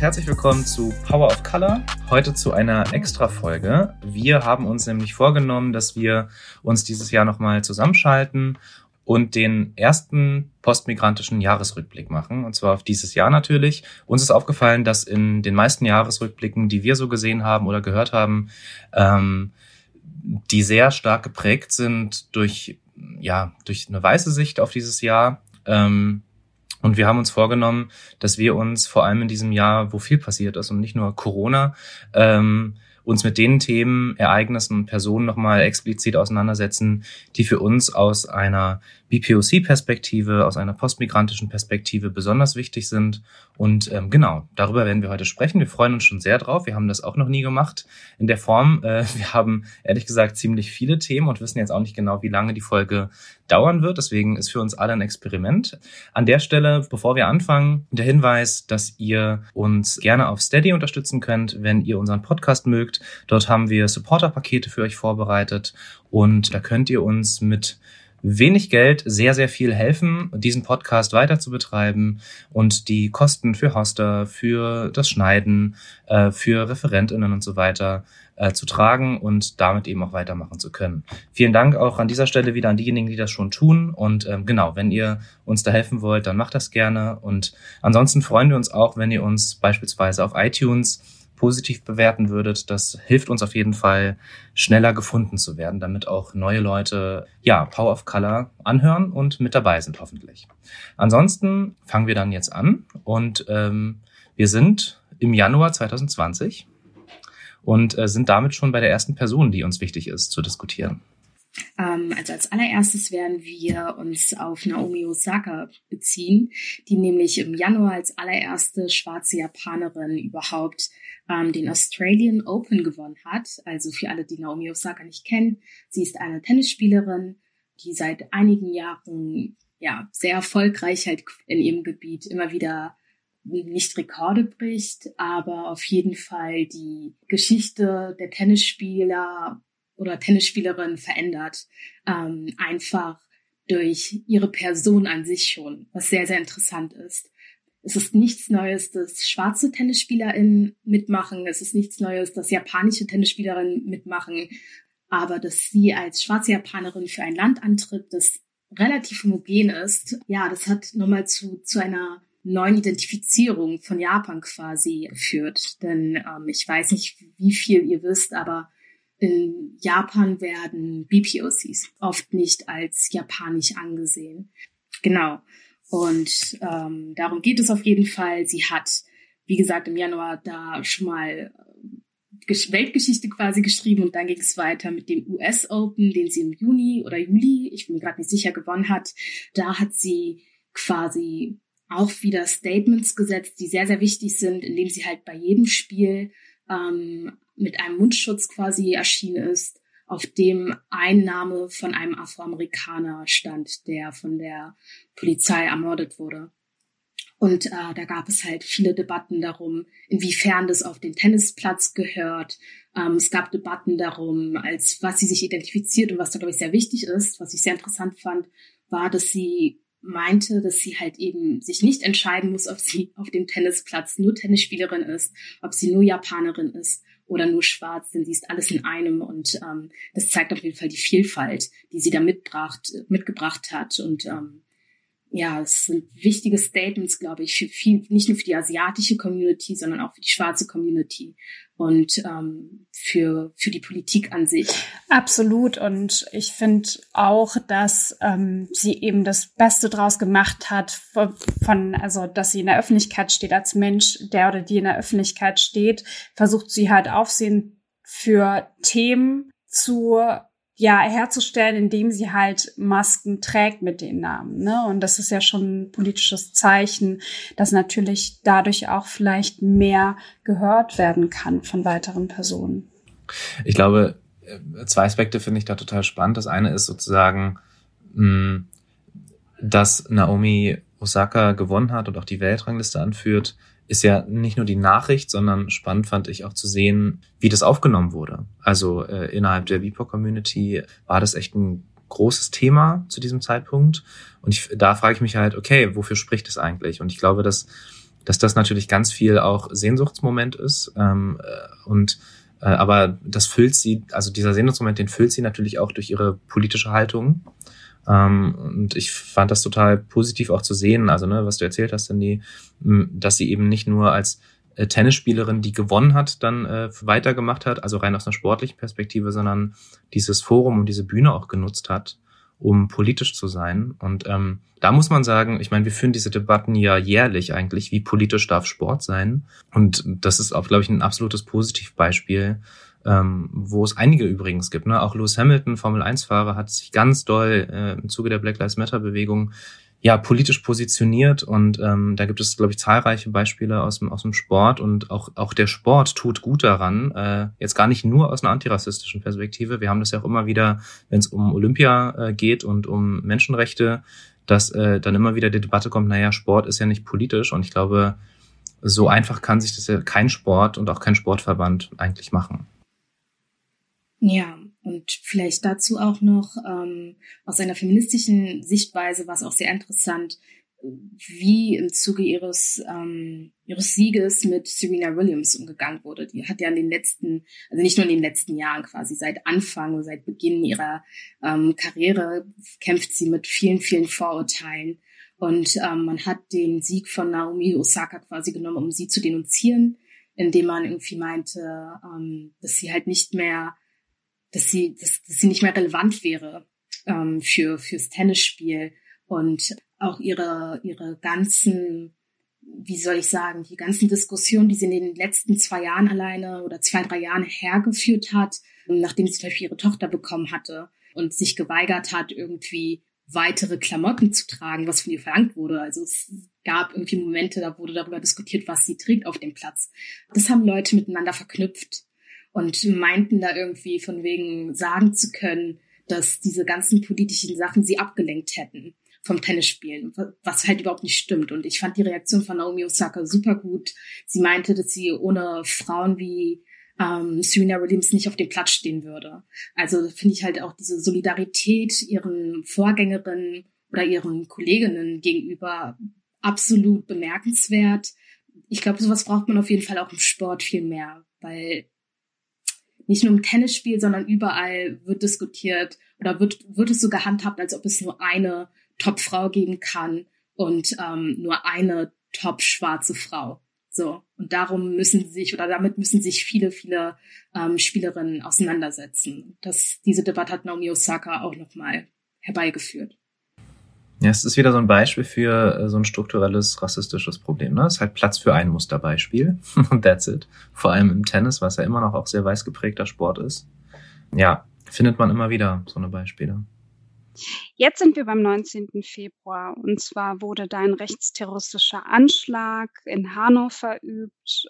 Herzlich willkommen zu Power of Color. Heute zu einer Extra-Folge. Wir haben uns nämlich vorgenommen, dass wir uns dieses Jahr nochmal zusammenschalten und den ersten postmigrantischen Jahresrückblick machen. Und zwar auf dieses Jahr natürlich. Uns ist aufgefallen, dass in den meisten Jahresrückblicken, die wir so gesehen haben oder gehört haben, ähm, die sehr stark geprägt sind durch, ja, durch eine weiße Sicht auf dieses Jahr. Ähm, und wir haben uns vorgenommen, dass wir uns vor allem in diesem Jahr, wo viel passiert ist und nicht nur Corona, ähm, uns mit den Themen, Ereignissen und Personen nochmal explizit auseinandersetzen, die für uns aus einer BPOC-Perspektive, aus einer postmigrantischen Perspektive besonders wichtig sind. Und ähm, genau, darüber werden wir heute sprechen. Wir freuen uns schon sehr drauf. Wir haben das auch noch nie gemacht in der Form. Äh, wir haben ehrlich gesagt ziemlich viele Themen und wissen jetzt auch nicht genau, wie lange die Folge dauern wird. Deswegen ist für uns alle ein Experiment. An der Stelle, bevor wir anfangen, der Hinweis, dass ihr uns gerne auf Steady unterstützen könnt, wenn ihr unseren Podcast mögt. Dort haben wir Supporter-Pakete für euch vorbereitet und da könnt ihr uns mit wenig Geld sehr, sehr viel helfen, diesen Podcast weiter zu betreiben und die Kosten für Hoster, für das Schneiden, äh, für ReferentInnen und so weiter äh, zu tragen und damit eben auch weitermachen zu können. Vielen Dank auch an dieser Stelle wieder an diejenigen, die das schon tun. Und ähm, genau, wenn ihr uns da helfen wollt, dann macht das gerne. Und ansonsten freuen wir uns auch, wenn ihr uns beispielsweise auf iTunes positiv bewerten würdet. Das hilft uns auf jeden Fall, schneller gefunden zu werden, damit auch neue Leute, ja, Power of Color anhören und mit dabei sind, hoffentlich. Ansonsten fangen wir dann jetzt an und ähm, wir sind im Januar 2020 und äh, sind damit schon bei der ersten Person, die uns wichtig ist, zu diskutieren. Ähm, also als allererstes werden wir uns auf Naomi Osaka beziehen, die nämlich im Januar als allererste schwarze Japanerin überhaupt ähm, den Australian Open gewonnen hat. Also für alle, die Naomi Osaka nicht kennen, sie ist eine Tennisspielerin, die seit einigen Jahren ja sehr erfolgreich halt in ihrem Gebiet immer wieder nicht Rekorde bricht, aber auf jeden Fall die Geschichte der Tennisspieler oder Tennisspielerin verändert. Ähm, einfach durch ihre Person an sich schon, was sehr, sehr interessant ist. Es ist nichts Neues, dass schwarze TennisspielerInnen mitmachen. Es ist nichts Neues, dass japanische Tennisspielerinnen mitmachen. Aber dass sie als schwarze Japanerin für ein Land antritt, das relativ homogen ist, ja, das hat nochmal zu, zu einer neuen Identifizierung von Japan quasi geführt. Denn ähm, ich weiß nicht, wie viel ihr wisst, aber in Japan werden BPOCs oft nicht als japanisch angesehen. Genau. Und ähm, darum geht es auf jeden Fall. Sie hat, wie gesagt, im Januar da schon mal äh, Weltgeschichte quasi geschrieben und dann ging es weiter mit dem US Open, den sie im Juni oder Juli, ich bin mir gerade nicht sicher, gewonnen hat. Da hat sie quasi auch wieder Statements gesetzt, die sehr, sehr wichtig sind, indem sie halt bei jedem Spiel ähm, mit einem Mundschutz quasi erschienen ist, auf dem ein Name von einem Afroamerikaner stand, der von der Polizei ermordet wurde. Und äh, da gab es halt viele Debatten darum, inwiefern das auf den Tennisplatz gehört. Ähm, es gab Debatten darum, als was sie sich identifiziert und was da, glaube ich, sehr wichtig ist. Was ich sehr interessant fand, war, dass sie meinte, dass sie halt eben sich nicht entscheiden muss, ob sie auf dem Tennisplatz nur Tennisspielerin ist, ob sie nur Japanerin ist oder nur schwarz, denn sie ist alles in einem und ähm, das zeigt auf jeden Fall die Vielfalt, die sie da mitbracht, mitgebracht hat und ähm, ja, es sind wichtige Statements, glaube ich, für viel, nicht nur für die asiatische Community, sondern auch für die schwarze Community und ähm, für, für die Politik an sich. Absolut. Und ich finde auch, dass ähm, sie eben das Beste draus gemacht hat von, also dass sie in der Öffentlichkeit steht als Mensch, der oder die in der Öffentlichkeit steht, versucht sie halt Aufsehen für Themen zu ja herzustellen, indem sie halt Masken trägt mit den Namen. Ne? Und das ist ja schon ein politisches Zeichen, dass natürlich dadurch auch vielleicht mehr gehört werden kann von weiteren Personen. Ich glaube, äh, zwei Aspekte finde ich da total spannend. Das eine ist sozusagen, dass Naomi Osaka gewonnen hat und auch die Weltrangliste anführt, ist ja nicht nur die Nachricht, sondern spannend fand ich auch zu sehen, wie das aufgenommen wurde. Also äh, innerhalb der VPOC-Community war das echt ein großes Thema zu diesem Zeitpunkt. Und ich, da frage ich mich halt, okay, wofür spricht es eigentlich? Und ich glaube, dass dass das natürlich ganz viel auch Sehnsuchtsmoment ist ähm, äh, und äh, aber das füllt sie, also dieser Sehnsuchtsmoment, den füllt sie natürlich auch durch ihre politische Haltung. Ähm, und ich fand das total positiv auch zu sehen, also ne, was du erzählt hast, Cindy, dass sie eben nicht nur als äh, Tennisspielerin, die gewonnen hat, dann äh, weitergemacht hat, also rein aus einer sportlichen Perspektive, sondern dieses Forum und diese Bühne auch genutzt hat, um politisch zu sein. Und ähm, da muss man sagen, ich meine, wir führen diese Debatten ja jährlich eigentlich, wie politisch darf Sport sein. Und das ist auch, glaube ich, ein absolutes Positivbeispiel, ähm, wo es einige übrigens gibt. Ne? Auch Lewis Hamilton, Formel-1-Fahrer, hat sich ganz doll äh, im Zuge der Black Lives Matter-Bewegung ja politisch positioniert und ähm, da gibt es, glaube ich, zahlreiche Beispiele aus dem, aus dem Sport und auch, auch der Sport tut gut daran, äh, jetzt gar nicht nur aus einer antirassistischen Perspektive. Wir haben das ja auch immer wieder, wenn es um Olympia äh, geht und um Menschenrechte, dass äh, dann immer wieder die Debatte kommt, naja, Sport ist ja nicht politisch und ich glaube, so einfach kann sich das ja kein Sport und auch kein Sportverband eigentlich machen. Ja, und vielleicht dazu auch noch ähm, aus einer feministischen Sichtweise war es auch sehr interessant, wie im Zuge ihres, ähm, ihres Sieges mit Serena Williams umgegangen wurde. Die hat ja in den letzten, also nicht nur in den letzten Jahren quasi, seit Anfang, seit Beginn ihrer ähm, Karriere kämpft sie mit vielen, vielen Vorurteilen. Und ähm, man hat den Sieg von Naomi Osaka quasi genommen, um sie zu denunzieren, indem man irgendwie meinte, ähm, dass sie halt nicht mehr dass sie, dass, dass sie nicht mehr relevant wäre ähm, für fürs Tennisspiel und auch ihre ihre ganzen wie soll ich sagen, die ganzen Diskussionen, die sie in den letzten zwei Jahren alleine oder zwei, drei Jahren hergeführt hat, nachdem sie zum Beispiel ihre Tochter bekommen hatte und sich geweigert hat, irgendwie weitere Klamotten zu tragen, was von ihr verlangt wurde. Also es gab irgendwie Momente, da wurde darüber diskutiert, was sie trägt auf dem Platz. Das haben Leute miteinander verknüpft und meinten da irgendwie von wegen sagen zu können, dass diese ganzen politischen Sachen sie abgelenkt hätten vom Tennisspielen, was halt überhaupt nicht stimmt. Und ich fand die Reaktion von Naomi Osaka super gut. Sie meinte, dass sie ohne Frauen wie ähm, Serena Williams nicht auf dem Platz stehen würde. Also finde ich halt auch diese Solidarität ihren Vorgängerinnen oder ihren Kolleginnen gegenüber absolut bemerkenswert. Ich glaube, sowas braucht man auf jeden Fall auch im Sport viel mehr, weil nicht nur im Tennisspiel, sondern überall wird diskutiert oder wird, wird es so gehandhabt, als ob es nur eine Top-Frau geben kann und ähm, nur eine top-schwarze Frau. So. Und darum müssen sich oder damit müssen sich viele, viele ähm, Spielerinnen auseinandersetzen. Das, diese Debatte hat Naomi Osaka auch nochmal herbeigeführt. Ja, es ist wieder so ein Beispiel für äh, so ein strukturelles rassistisches Problem. Ne? Es ist halt Platz für ein Musterbeispiel. Und that's it. Vor allem im Tennis, was ja immer noch auch sehr weiß geprägter Sport ist. Ja, findet man immer wieder so eine Beispiele. Jetzt sind wir beim 19. Februar und zwar wurde da ein rechtsterroristischer Anschlag in Hanau verübt.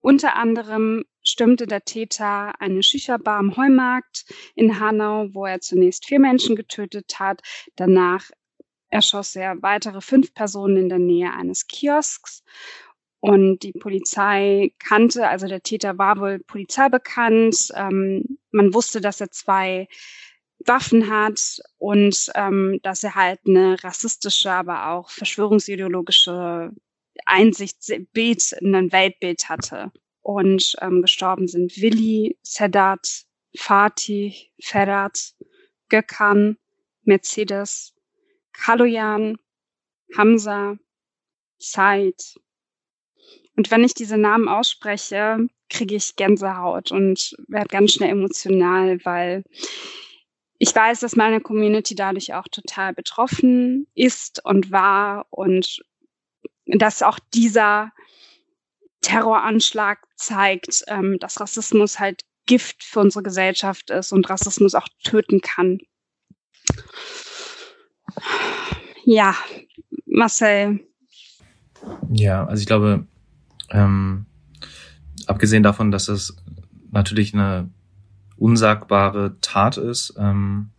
Unter anderem stürmte der Täter eine Shisha-Bar am Heumarkt in Hanau, wo er zunächst vier Menschen getötet hat. Danach erschoss er weitere fünf Personen in der Nähe eines Kiosks. Und die Polizei kannte, also der Täter war wohl polizeibekannt. Ähm, man wusste, dass er zwei Waffen hat und ähm, dass er halt eine rassistische, aber auch verschwörungsideologische Einsichtsbild, ein Weltbild hatte. Und ähm, gestorben sind Willi, Sedat, Fatih, Ferhat, Gökhan, Mercedes, Kaloyan, Hamza, Said. Und wenn ich diese Namen ausspreche, kriege ich Gänsehaut und werde ganz schnell emotional, weil ich weiß, dass meine Community dadurch auch total betroffen ist und war und dass auch dieser Terroranschlag zeigt, ähm, dass Rassismus halt Gift für unsere Gesellschaft ist und Rassismus auch töten kann. Ja, Marcel. Ja, also ich glaube, ähm, abgesehen davon, dass es natürlich eine unsagbare Tat ist, ähm,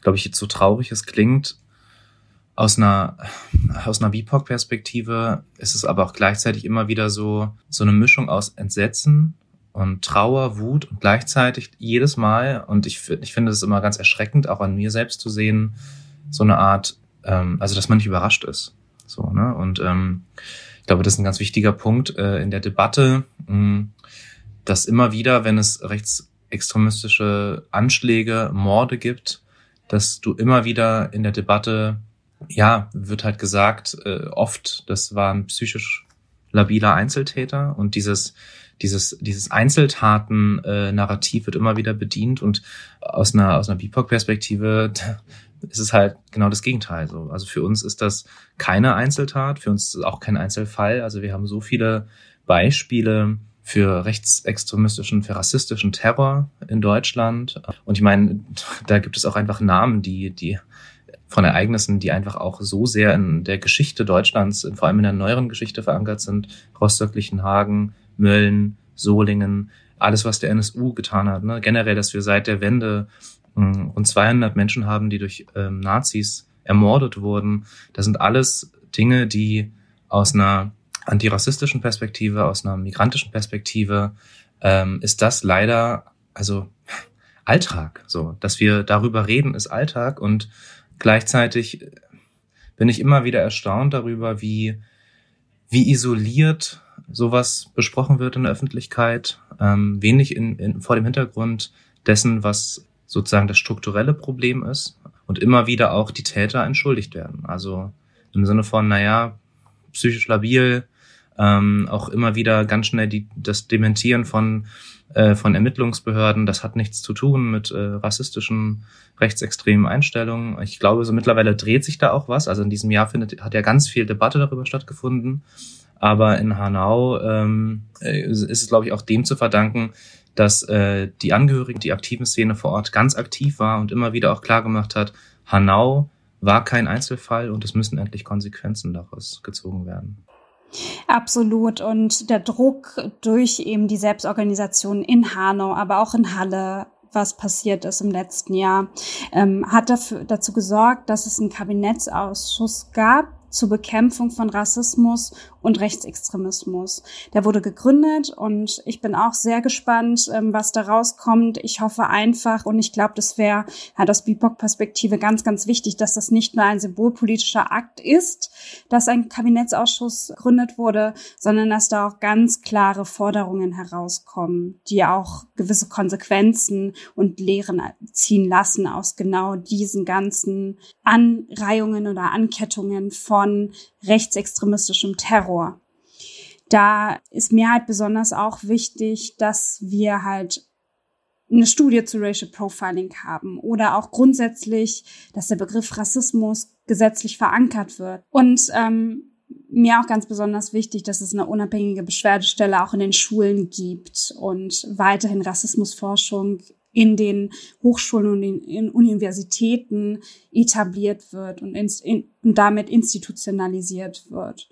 glaube ich, jetzt so traurig es klingt, aus einer, aus einer BIPOC-Perspektive ist es aber auch gleichzeitig immer wieder so, so eine Mischung aus Entsetzen und Trauer, Wut und gleichzeitig jedes Mal, und ich, ich finde es immer ganz erschreckend, auch an mir selbst zu sehen, so eine Art, ähm, also dass man nicht überrascht ist. So, ne? Und ähm, Ich glaube, das ist ein ganz wichtiger Punkt äh, in der Debatte, mh, mm, dass immer wieder, wenn es rechtsextremistische Anschläge, Morde gibt, dass du immer wieder in der Debatte, ja, wird halt gesagt, äh, oft, das waren psychisch labiler Einzeltäter und dieses dieses dieses Einzeltaten-Narrativ äh, wird immer wieder bedient und aus einer aus einer BIPOC-Perspektive ist es halt genau das Gegenteil. So. Also für uns ist das keine Einzeltat, für uns ist es auch kein Einzelfall. Also wir haben so viele Beispiele für rechtsextremistischen, für rassistischen Terror in Deutschland. Und ich meine, da gibt es auch einfach Namen, die, die von Ereignissen, die einfach auch so sehr in der Geschichte Deutschlands, vor allem in der neueren Geschichte verankert sind. Rostock-Lichtenhagen, Mölln, Solingen, alles, was der NSU getan hat. Ne? Generell, dass wir seit der Wende mh, rund 200 Menschen haben, die durch ähm, Nazis ermordet wurden. Das sind alles Dinge, die aus einer antirassistischen Perspektive, aus einer migrantischen Perspektive, ähm, ist das leider, also Alltag. So, dass wir darüber reden, ist Alltag und gleichzeitig bin ich immer wieder erstaunt darüber, wie, wie isoliert sowas besprochen wird in der Öffentlichkeit, ähm, wenig in, in, vor dem Hintergrund dessen, was sozusagen das strukturelle Problem ist und immer wieder auch die Täter entschuldigt werden. Also im Sinne von, naja, psychisch labil, ähm, auch immer wieder ganz schnell die, das Dementieren von, äh, von Ermittlungsbehörden, das hat nichts zu tun mit äh, rassistischen, rechtsextremen Einstellungen. Ich glaube, so mittlerweile dreht sich da auch was. Also in diesem Jahr findet, hat ja ganz viel Debatte darüber stattgefunden. Aber in Hanau ähm, äh, ist es, glaube ich, auch dem zu verdanken, dass äh, die Angehörigen, die aktiven Szene vor Ort ganz aktiv war und immer wieder auch klar hat, Hanau war kein Einzelfall und es müssen endlich Konsequenzen daraus gezogen werden. Absolut. Und der Druck durch eben die Selbstorganisation in Hanau, aber auch in Halle, was passiert ist im letzten Jahr, ähm, hat dafür, dazu gesorgt, dass es einen Kabinettsausschuss gab, zur Bekämpfung von Rassismus und Rechtsextremismus. Der wurde gegründet und ich bin auch sehr gespannt, ähm, was da rauskommt. Ich hoffe einfach und ich glaube, das wäre halt aus BIPOC-Perspektive ganz, ganz wichtig, dass das nicht nur ein symbolpolitischer Akt ist, dass ein Kabinettsausschuss gegründet wurde, sondern dass da auch ganz klare Forderungen herauskommen, die auch gewisse Konsequenzen und Lehren ziehen lassen aus genau diesen ganzen Anreihungen oder Ankettungen von rechtsextremistischem Terror. Da ist mir halt besonders auch wichtig, dass wir halt eine Studie zu Racial Profiling haben oder auch grundsätzlich, dass der Begriff Rassismus gesetzlich verankert wird. Und ähm, mir auch ganz besonders wichtig, dass es eine unabhängige Beschwerdestelle auch in den Schulen gibt und weiterhin Rassismusforschung in den Hochschulen und in, in Universitäten etabliert wird und, in, in, und damit institutionalisiert wird.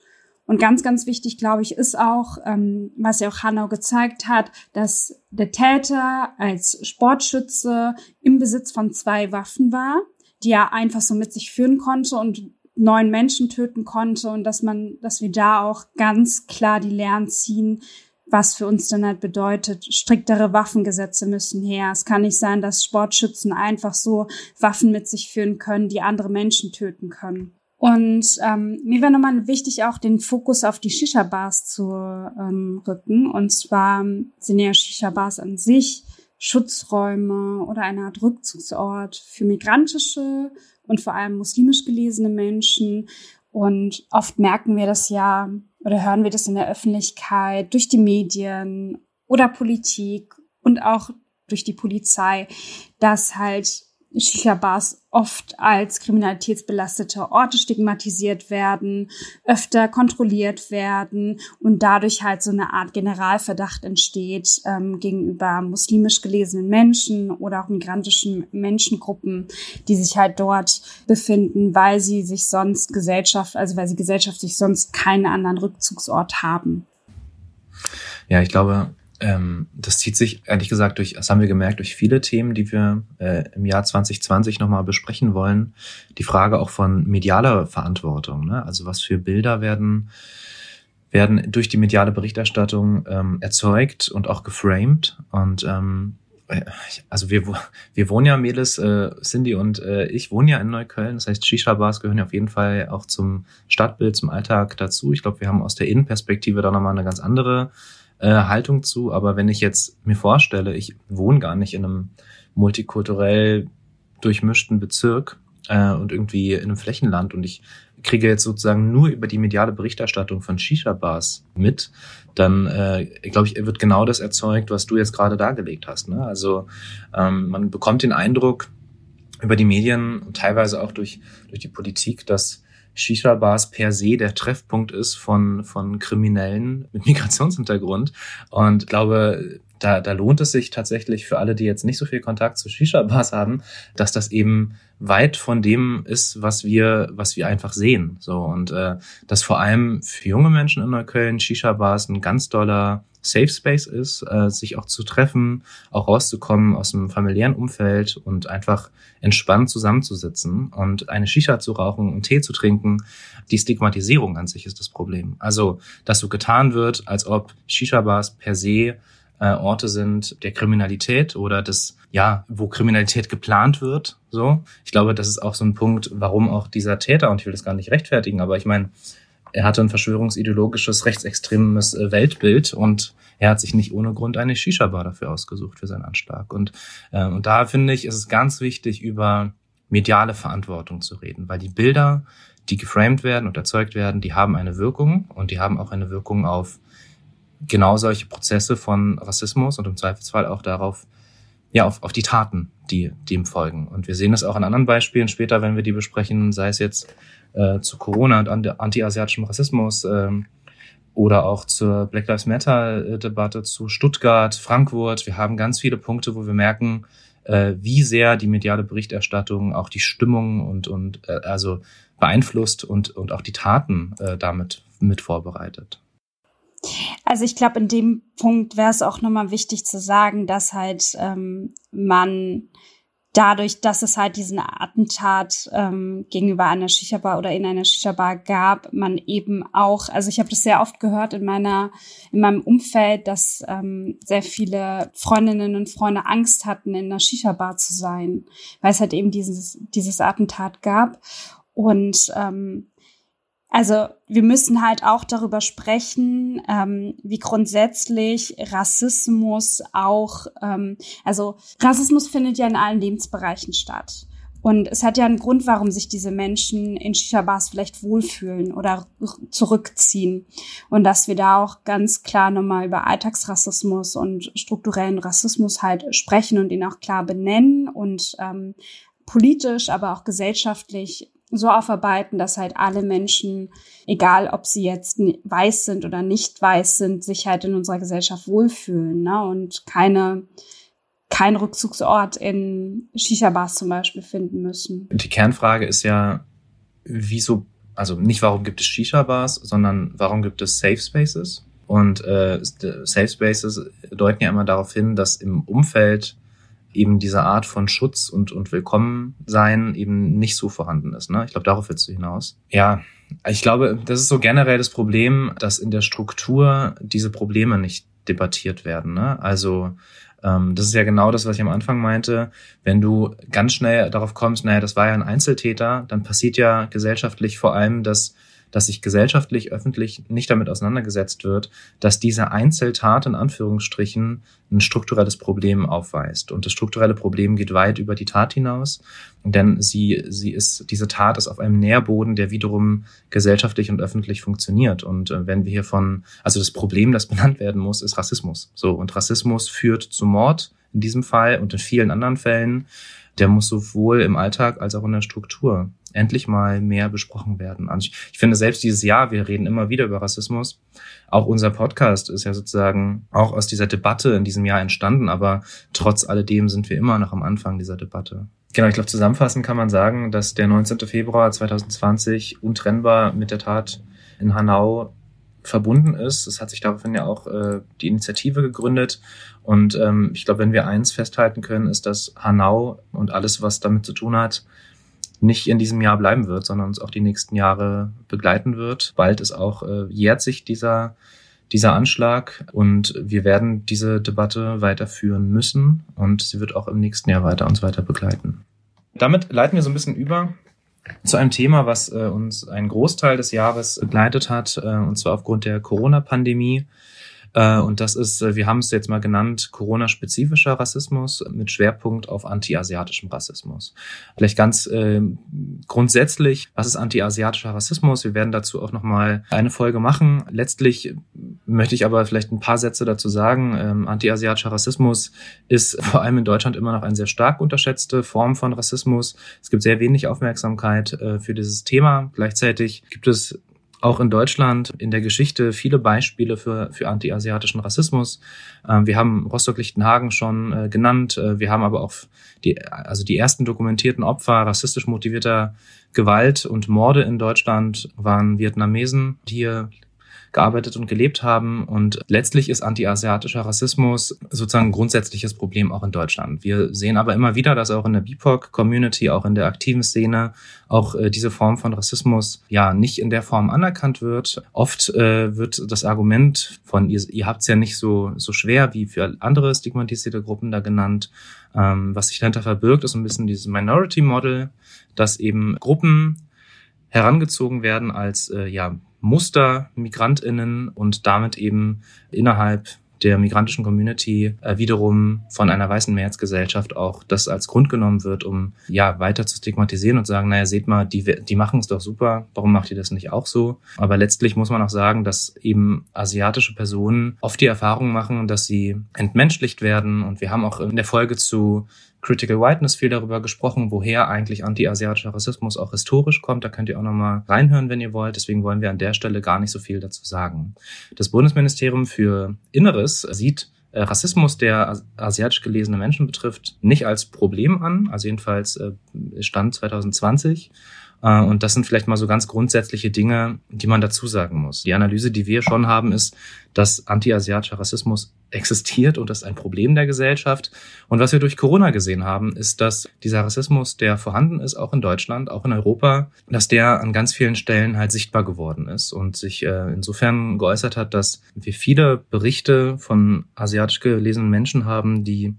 Und ganz, ganz wichtig, glaube ich, ist auch, ähm, was ja auch Hanau gezeigt hat, dass der Täter als Sportschütze im Besitz von zwei Waffen war, die er einfach so mit sich führen konnte und neun Menschen töten konnte und dass man, dass wir da auch ganz klar die Lehren ziehen, was für uns dann halt bedeutet, striktere Waffengesetze müssen her. Es kann nicht sein, dass Sportschützen einfach so Waffen mit sich führen können, die andere Menschen töten können. Und ähm, mir wäre nochmal wichtig, auch den Fokus auf die Shisha-Bars zu ähm, rücken. Und zwar sind ja Shisha-Bars an sich Schutzräume oder eine Art Rückzugsort für migrantische und vor allem muslimisch gelesene Menschen. Und oft merken wir das ja oder hören wir das in der Öffentlichkeit, durch die Medien oder Politik und auch durch die Polizei, dass halt Shisha-Bars oft als kriminalitätsbelastete Orte stigmatisiert werden, öfter kontrolliert werden und dadurch halt so eine Art Generalverdacht entsteht ähm, gegenüber muslimisch gelesenen Menschen oder auch migrantischen Menschengruppen, die sich halt dort befinden, weil sie sich sonst Gesellschaft, also weil sie gesellschaftlich sonst keinen anderen Rückzugsort haben. Ja, ich glaube, ähm, das zieht sich, ehrlich gesagt, durch, das haben wir gemerkt, durch viele Themen, die wir äh, im Jahr 2020 nochmal besprechen wollen. Die Frage auch von medialer Verantwortung. Ne? Also was für Bilder werden, werden durch die mediale Berichterstattung ähm, erzeugt und auch geframed. Und ähm, also wir, wir wohnen ja, Melis, äh, Cindy und äh, ich wohnen ja in Neukölln. Das heißt, Shisha-Bars gehören ja auf jeden Fall auch zum Stadtbild, zum Alltag dazu. Ich glaube, wir haben aus der Innenperspektive da nochmal eine ganz andere äh, Haltung zu. Aber wenn ich jetzt mir vorstelle, ich wohne gar nicht in einem multikulturell durchmischten Bezirk äh, und irgendwie in einem Flächenland und ich kriege jetzt sozusagen nur über die mediale Berichterstattung von Shisha-Bars mit, dann äh, glaube ich, wird genau das erzeugt, was du jetzt gerade dargelegt hast. Ne? Also ähm, man bekommt den Eindruck über die Medien und teilweise auch durch, durch die Politik, dass Shisha-Bars per se der Treffpunkt ist von, von Kriminellen mit Migrationshintergrund. Und ich glaube, da, da lohnt es sich tatsächlich für alle, die jetzt nicht so viel Kontakt zu Shisha-Bars haben, dass das eben weit von dem ist, was wir, was wir einfach sehen. So und äh, dass vor allem für junge Menschen in Neukölln Shisha-Bars ein ganz doller Safe Space ist, äh, sich auch zu treffen, auch rauszukommen aus dem familiären Umfeld und einfach entspannt zusammenzusitzen und eine Shisha zu rauchen und Tee zu trinken. Die Stigmatisierung an sich ist das Problem. Also, dass so getan wird, als ob Shisha-Bars per se äh, Orte sind der Kriminalität oder des, ja, wo Kriminalität geplant wird. So, ich glaube, das ist auch so ein Punkt, warum auch dieser Täter, und ich will das gar nicht rechtfertigen, aber ich meine, er hatte ein verschwörungsideologisches, rechtsextremes äh, Weltbild und er hat sich nicht ohne Grund eine Shisha-Bar dafür ausgesucht für seinen Anschlag. Und, äh, und da finde ich, ist es ganz wichtig, über mediale Verantwortung zu reden, weil die Bilder, die geframed werden und erzeugt werden, die haben eine Wirkung und die haben auch eine Wirkung auf genau solche Prozesse von Rassismus und im Zweifelsfall auch darauf, ja, auf, auf die Taten, die dem folgen. Und wir sehen das auch an anderen Beispielen später, wenn wir die besprechen, sei es jetzt äh, zu Corona und anti-asiatischem Rassismus ähm, oder auch zur Black Lives Matter-Debatte zu Stuttgart, Frankfurt. Wir haben ganz viele Punkte, wo wir merken, äh, wie sehr die mediale Berichterstattung auch die Stimmung und, und äh, also beeinflusst und, und auch die Taten äh, damit mit vorbereitet. Also ich glaube, in dem Punkt wäre es auch nochmal wichtig zu sagen, dass halt ähm, man dadurch, dass es halt diesen Attentat ähm, gegenüber einer Shisha-Bar oder in einer Shisha-Bar gab, man eben auch, also ich habe das sehr oft gehört in meiner, in meinem Umfeld, dass ähm, sehr viele Freundinnen und Freunde Angst hatten, in einer Shisha-Bar zu sein, weil es halt eben dieses, dieses Attentat gab. Und ähm, also wir müssen halt auch darüber sprechen, ähm, wie grundsätzlich Rassismus auch, ähm, also Rassismus findet ja in allen Lebensbereichen statt. Und es hat ja einen Grund, warum sich diese Menschen in Shisha-Bars vielleicht wohlfühlen oder zurückziehen. Und dass wir da auch ganz klar nochmal über Alltagsrassismus und strukturellen Rassismus halt sprechen und ihn auch klar benennen und ähm, politisch, aber auch gesellschaftlich so aufarbeiten, dass halt alle Menschen, egal ob sie jetzt weiß sind oder nicht weiß sind, sich halt in unserer Gesellschaft wohlfühlen ne? und keine kein Rückzugsort in Shisha-Bars zum Beispiel finden müssen. Die Kernfrage ist ja, wieso, also nicht warum gibt es Shisha-Bars, sondern warum gibt es Safe Spaces? Und äh, Safe Spaces deuten ja immer darauf hin, dass im Umfeld eben diese Art von Schutz und, und Willkommensein eben nicht so vorhanden ist. Ne? Ich glaube, darauf willst du hinaus. Ja, ich glaube, das ist so generell das Problem, dass in der Struktur diese Probleme nicht debattiert werden. Ne? Also ähm, das ist ja genau das, was ich am Anfang meinte. Wenn du ganz schnell darauf kommst, naja, das war ja ein Einzeltäter, dann passiert ja gesellschaftlich vor allem, dass dass sich gesellschaftlich, öffentlich nicht damit auseinandergesetzt wird, dass diese Einzeltat in Anführungsstrichen ein strukturelles Problem aufweist. Und das strukturelle Problem geht weit über die Tat hinaus, denn sie, sie ist, diese Tat ist auf einem Nährboden, der wiederum gesellschaftlich und öffentlich funktioniert. Und äh, wenn wir hier von, also das Problem, das benannt werden muss, ist Rassismus. So. Und Rassismus führt zu Mord in diesem Fall und in vielen anderen Fällen. Der muss sowohl im Alltag als auch in der Struktur endlich mal mehr besprochen werden. Also ich, ich finde selbst dieses Jahr, wir reden immer wieder über Rassismus. Auch unser Podcast ist ja sozusagen auch aus dieser Debatte in diesem Jahr entstanden, aber trotz alledem sind wir immer noch am Anfang dieser Debatte. Genau, ich glaube, zusammenfassend kann man sagen, dass der 19. Februar 2020 untrennbar mit der Tat in Hanau verbunden ist. Es hat sich daraufhin ja auch äh, die Initiative gegründet. Und ähm, ich glaube, wenn wir eins festhalten können, ist, dass Hanau und alles, was damit zu tun hat, nicht in diesem Jahr bleiben wird, sondern uns auch die nächsten Jahre begleiten wird. Bald ist auch, äh, jährt sich dieser, dieser Anschlag und wir werden diese Debatte weiterführen müssen und sie wird auch im nächsten Jahr weiter uns weiter begleiten. Damit leiten wir so ein bisschen über zu einem Thema, was äh, uns einen Großteil des Jahres begleitet hat, äh, und zwar aufgrund der Corona-Pandemie. Äh, und das ist, äh, wir haben es jetzt mal genannt, Corona-spezifischer Rassismus mit Schwerpunkt auf anti-asiatischem Rassismus. Vielleicht ganz äh, grundsätzlich, was ist anti-asiatischer Rassismus? Wir werden dazu auch nochmal eine Folge machen. Letztlich möchte ich aber vielleicht ein paar Sätze dazu sagen. Ähm, anti-asiatischer Rassismus ist vor allem in Deutschland immer noch eine sehr stark unterschätzte Form von Rassismus. Es gibt sehr wenig Aufmerksamkeit äh, für dieses Thema. Gleichzeitig gibt es auch in Deutschland in der Geschichte viele Beispiele für, für anti-asiatischen Rassismus. Ähm, wir haben Rostock-Lichtenhagen schon äh, genannt. Äh, wir haben aber auch die, also die ersten dokumentierten Opfer rassistisch motivierter Gewalt und Morde in Deutschland waren Vietnamesen, die hier gearbeitet und gelebt haben. Und letztlich ist anti-asiatischer Rassismus sozusagen ein grundsätzliches Problem auch in Deutschland. Wir sehen aber immer wieder, dass auch in der BIPOC-Community, auch in der aktiven Szene, auch äh, diese Form von Rassismus ja nicht in der Form anerkannt wird. Oft äh, wird das Argument von ihr, ihr habt es ja nicht so, so schwer wie für andere stigmatisierte Gruppen da genannt. Ähm, was sich dahinter verbirgt, ist ein bisschen dieses Minority Model, dass eben Gruppen herangezogen werden als äh, ja Muster Migrantinnen und damit eben innerhalb der migrantischen Community äh, wiederum von einer weißen Mehrheitsgesellschaft auch das als Grund genommen wird, um ja weiter zu stigmatisieren und sagen, naja, seht mal, die, die machen es doch super, warum macht ihr das nicht auch so? Aber letztlich muss man auch sagen, dass eben asiatische Personen oft die Erfahrung machen, dass sie entmenschlicht werden und wir haben auch in der Folge zu Critical Whiteness viel darüber gesprochen, woher eigentlich anti-asiatischer Rassismus auch historisch kommt. Da könnt ihr auch nochmal reinhören, wenn ihr wollt. Deswegen wollen wir an der Stelle gar nicht so viel dazu sagen. Das Bundesministerium für Inneres sieht äh, Rassismus, der asiatisch gelesene Menschen betrifft, nicht als Problem an, also jedenfalls äh, Stand 2020, äh, und das sind vielleicht mal so ganz grundsätzliche Dinge, die man dazu sagen muss. Die Analyse, die wir schon haben, ist, dass anti-asiatischer Rassismus existiert und das ist ein Problem der Gesellschaft. Und was wir durch Corona gesehen haben, ist, dass dieser Rassismus, der vorhanden ist, auch in Deutschland, auch in Europa, dass der an ganz vielen Stellen halt sichtbar geworden ist und sich äh, insofern geäußert hat, dass wir viele Berichte von asiatisch gelesenen Menschen haben, die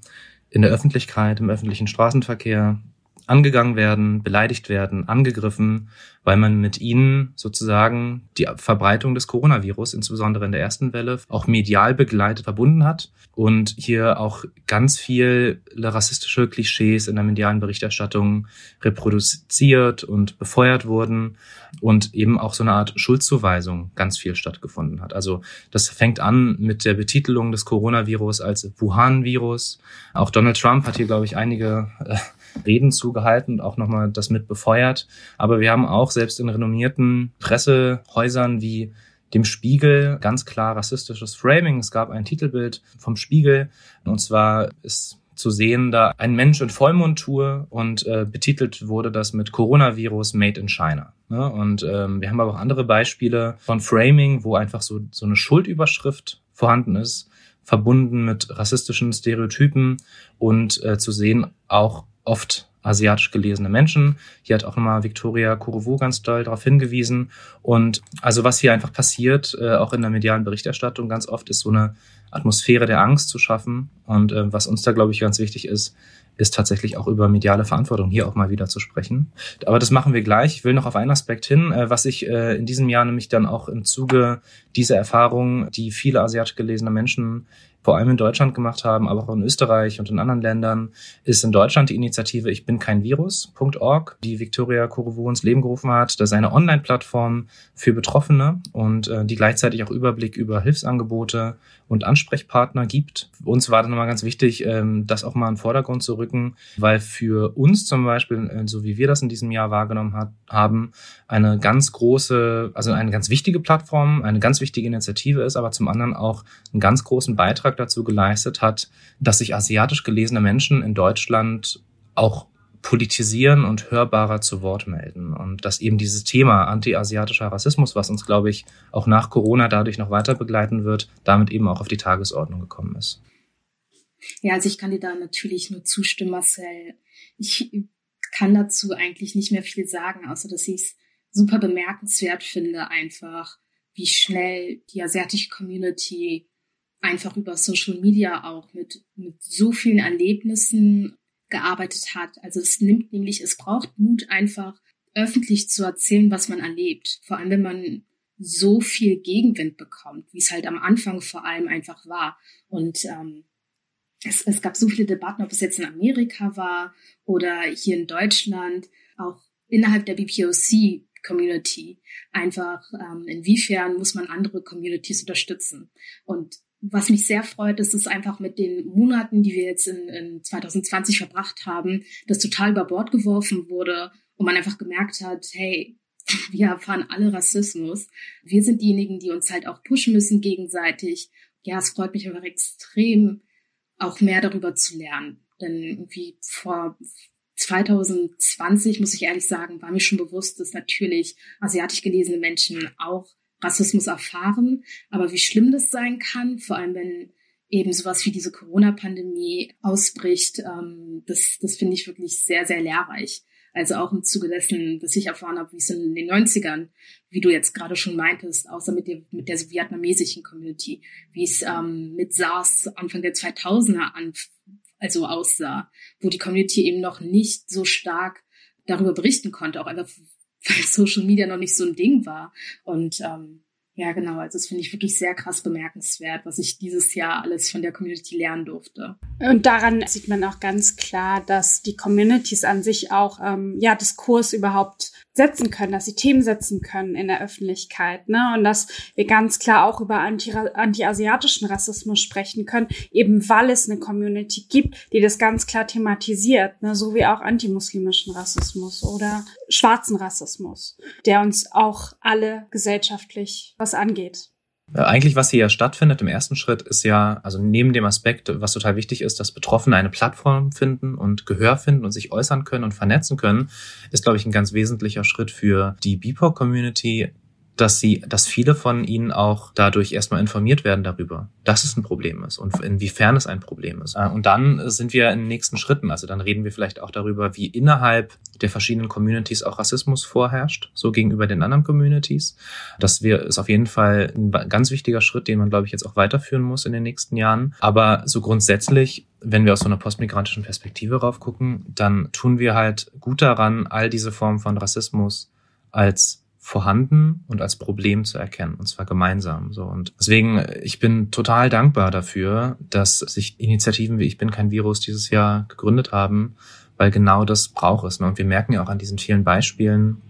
in der Öffentlichkeit, im öffentlichen Straßenverkehr, angegangen werden, beleidigt werden, angegriffen, weil man mit ihnen sozusagen die Verbreitung des Coronavirus, insbesondere in der ersten Welle, auch medial begleitet verbunden hat und hier auch ganz viel rassistische Klischees in der medialen Berichterstattung reproduziert und befeuert wurden und eben auch so eine Art Schuldzuweisung ganz viel stattgefunden hat. Also das fängt an mit der Betitelung des Coronavirus als Wuhan-Virus. Auch Donald Trump hat hier, glaube ich, einige äh, Reden zugehalten und auch nochmal das mit befeuert. Aber wir haben auch selbst in renommierten Pressehäusern wie dem Spiegel ganz klar rassistisches Framing. Es gab ein Titelbild vom Spiegel und zwar ist zu sehen da ein Mensch in Vollmontur und äh, betitelt wurde das mit Coronavirus Made in China. Ne? Und ähm, wir haben aber auch andere Beispiele von Framing, wo einfach so, so eine Schuldüberschrift vorhanden ist, verbunden mit rassistischen Stereotypen und äh, zu sehen auch oft asiatisch gelesene Menschen. Hier hat auch nochmal Victoria Kurovu ganz doll darauf hingewiesen. Und also was hier einfach passiert, äh, auch in der medialen Berichterstattung ganz oft, ist so eine Atmosphäre der Angst zu schaffen. Und äh, was uns da, glaube ich, ganz wichtig ist, ist tatsächlich auch über mediale Verantwortung hier auch mal wieder zu sprechen. Aber das machen wir gleich. Ich will noch auf einen Aspekt hin, äh, was ich in diesem Jahr nämlich dann auch im Zuge dieser Erfahrung, die viele asiatisch gelesene Menschen vor allem in Deutschland gemacht haben, aber auch in Österreich und in anderen Ländern, ist in Deutschland die Initiative Ich bin kein Virus.org, die Victoria Korovo ins Leben gerufen hat. Das ist eine Online-Plattform für Betroffene und äh, die gleichzeitig auch Überblick über Hilfsangebote und Ansprechpartner gibt. Uns war dann nochmal ganz wichtig, ähm, das auch mal in den Vordergrund zu rücken, weil für uns zum Beispiel, äh, so wie wir das in diesem Jahr wahrgenommen hat, haben, eine ganz große, also eine ganz wichtige Plattform, eine ganz wichtige Initiative ist, aber zum anderen auch einen ganz großen Beitrag Beitrag dazu geleistet hat, dass sich asiatisch gelesene Menschen in Deutschland auch politisieren und hörbarer zu Wort melden. Und dass eben dieses Thema anti-asiatischer Rassismus, was uns, glaube ich, auch nach Corona dadurch noch weiter begleiten wird, damit eben auch auf die Tagesordnung gekommen ist. Ja, also ich kann dir da natürlich nur zustimmen, Marcel. Ich kann dazu eigentlich nicht mehr viel sagen, außer dass ich es super bemerkenswert finde, einfach, wie schnell die asiatische Community einfach über Social Media auch mit, mit so vielen Erlebnissen gearbeitet hat. Also es nimmt nämlich, es braucht Mut, einfach öffentlich zu erzählen, was man erlebt. Vor allem, wenn man so viel Gegenwind bekommt, wie es halt am Anfang vor allem einfach war. Und ähm, es, es gab so viele Debatten, ob es jetzt in Amerika war oder hier in Deutschland, auch innerhalb der BPOC Community. Einfach, ähm, inwiefern muss man andere Communities unterstützen? Und was mich sehr freut, ist es einfach mit den Monaten, die wir jetzt in, in 2020 verbracht haben, das total über Bord geworfen wurde und man einfach gemerkt hat, hey, wir erfahren alle Rassismus. Wir sind diejenigen, die uns halt auch pushen müssen gegenseitig. Ja, es freut mich einfach extrem, auch mehr darüber zu lernen. Denn irgendwie vor 2020, muss ich ehrlich sagen, war mir schon bewusst, dass natürlich asiatisch gelesene Menschen auch Rassismus erfahren. Aber wie schlimm das sein kann, vor allem wenn eben sowas wie diese Corona-Pandemie ausbricht, ähm, das, das finde ich wirklich sehr, sehr lehrreich. Also auch im Zuge dessen, dass ich erfahren habe, wie es in den 90ern, wie du jetzt gerade schon meintest, außer mit der, mit der vietnamesischen Community, wie es ähm, mit SARS Anfang der 2000er an, also aussah, wo die Community eben noch nicht so stark darüber berichten konnte, auch einfach weil Social Media noch nicht so ein Ding war. Und ähm, ja, genau. Also das finde ich wirklich sehr krass bemerkenswert, was ich dieses Jahr alles von der Community lernen durfte. Und daran sieht man auch ganz klar, dass die Communities an sich auch ähm, ja Diskurs überhaupt setzen können, dass sie Themen setzen können in der Öffentlichkeit, ne? Und dass wir ganz klar auch über anti anti-asiatischen Rassismus sprechen können, eben weil es eine Community gibt, die das ganz klar thematisiert, ne? So wie auch antimuslimischen Rassismus oder schwarzen Rassismus, der uns auch alle gesellschaftlich was angeht. Äh, eigentlich, was hier ja stattfindet im ersten Schritt, ist ja, also neben dem Aspekt, was total wichtig ist, dass Betroffene eine Plattform finden und Gehör finden und sich äußern können und vernetzen können, ist, glaube ich, ein ganz wesentlicher Schritt für die BIPOC-Community, dass sie, dass viele von ihnen auch dadurch erstmal informiert werden darüber, dass es ein Problem ist und inwiefern es ein Problem ist. Äh, und dann sind wir in den nächsten Schritten. Also dann reden wir vielleicht auch darüber, wie innerhalb der verschiedenen Communities auch Rassismus vorherrscht, so gegenüber den anderen Communities. Das wir, ist auf jeden Fall ein ganz wichtiger Schritt, den man, glaube ich, jetzt auch weiterführen muss in den nächsten Jahren. Aber so grundsätzlich wenn wir aus so einer postmigrantischen Perspektive rauf gucken, dann tun wir halt gut daran, all diese Formen von Rassismus als vorhanden und als Problem zu erkennen, und zwar gemeinsam. So und deswegen, ich bin total dankbar dafür, dass sich Initiativen wie Ich bin kein Virus dieses Jahr gegründet haben, weil genau das braucht es. Ne? Und wir merken ja auch an diesen vielen Beispielen,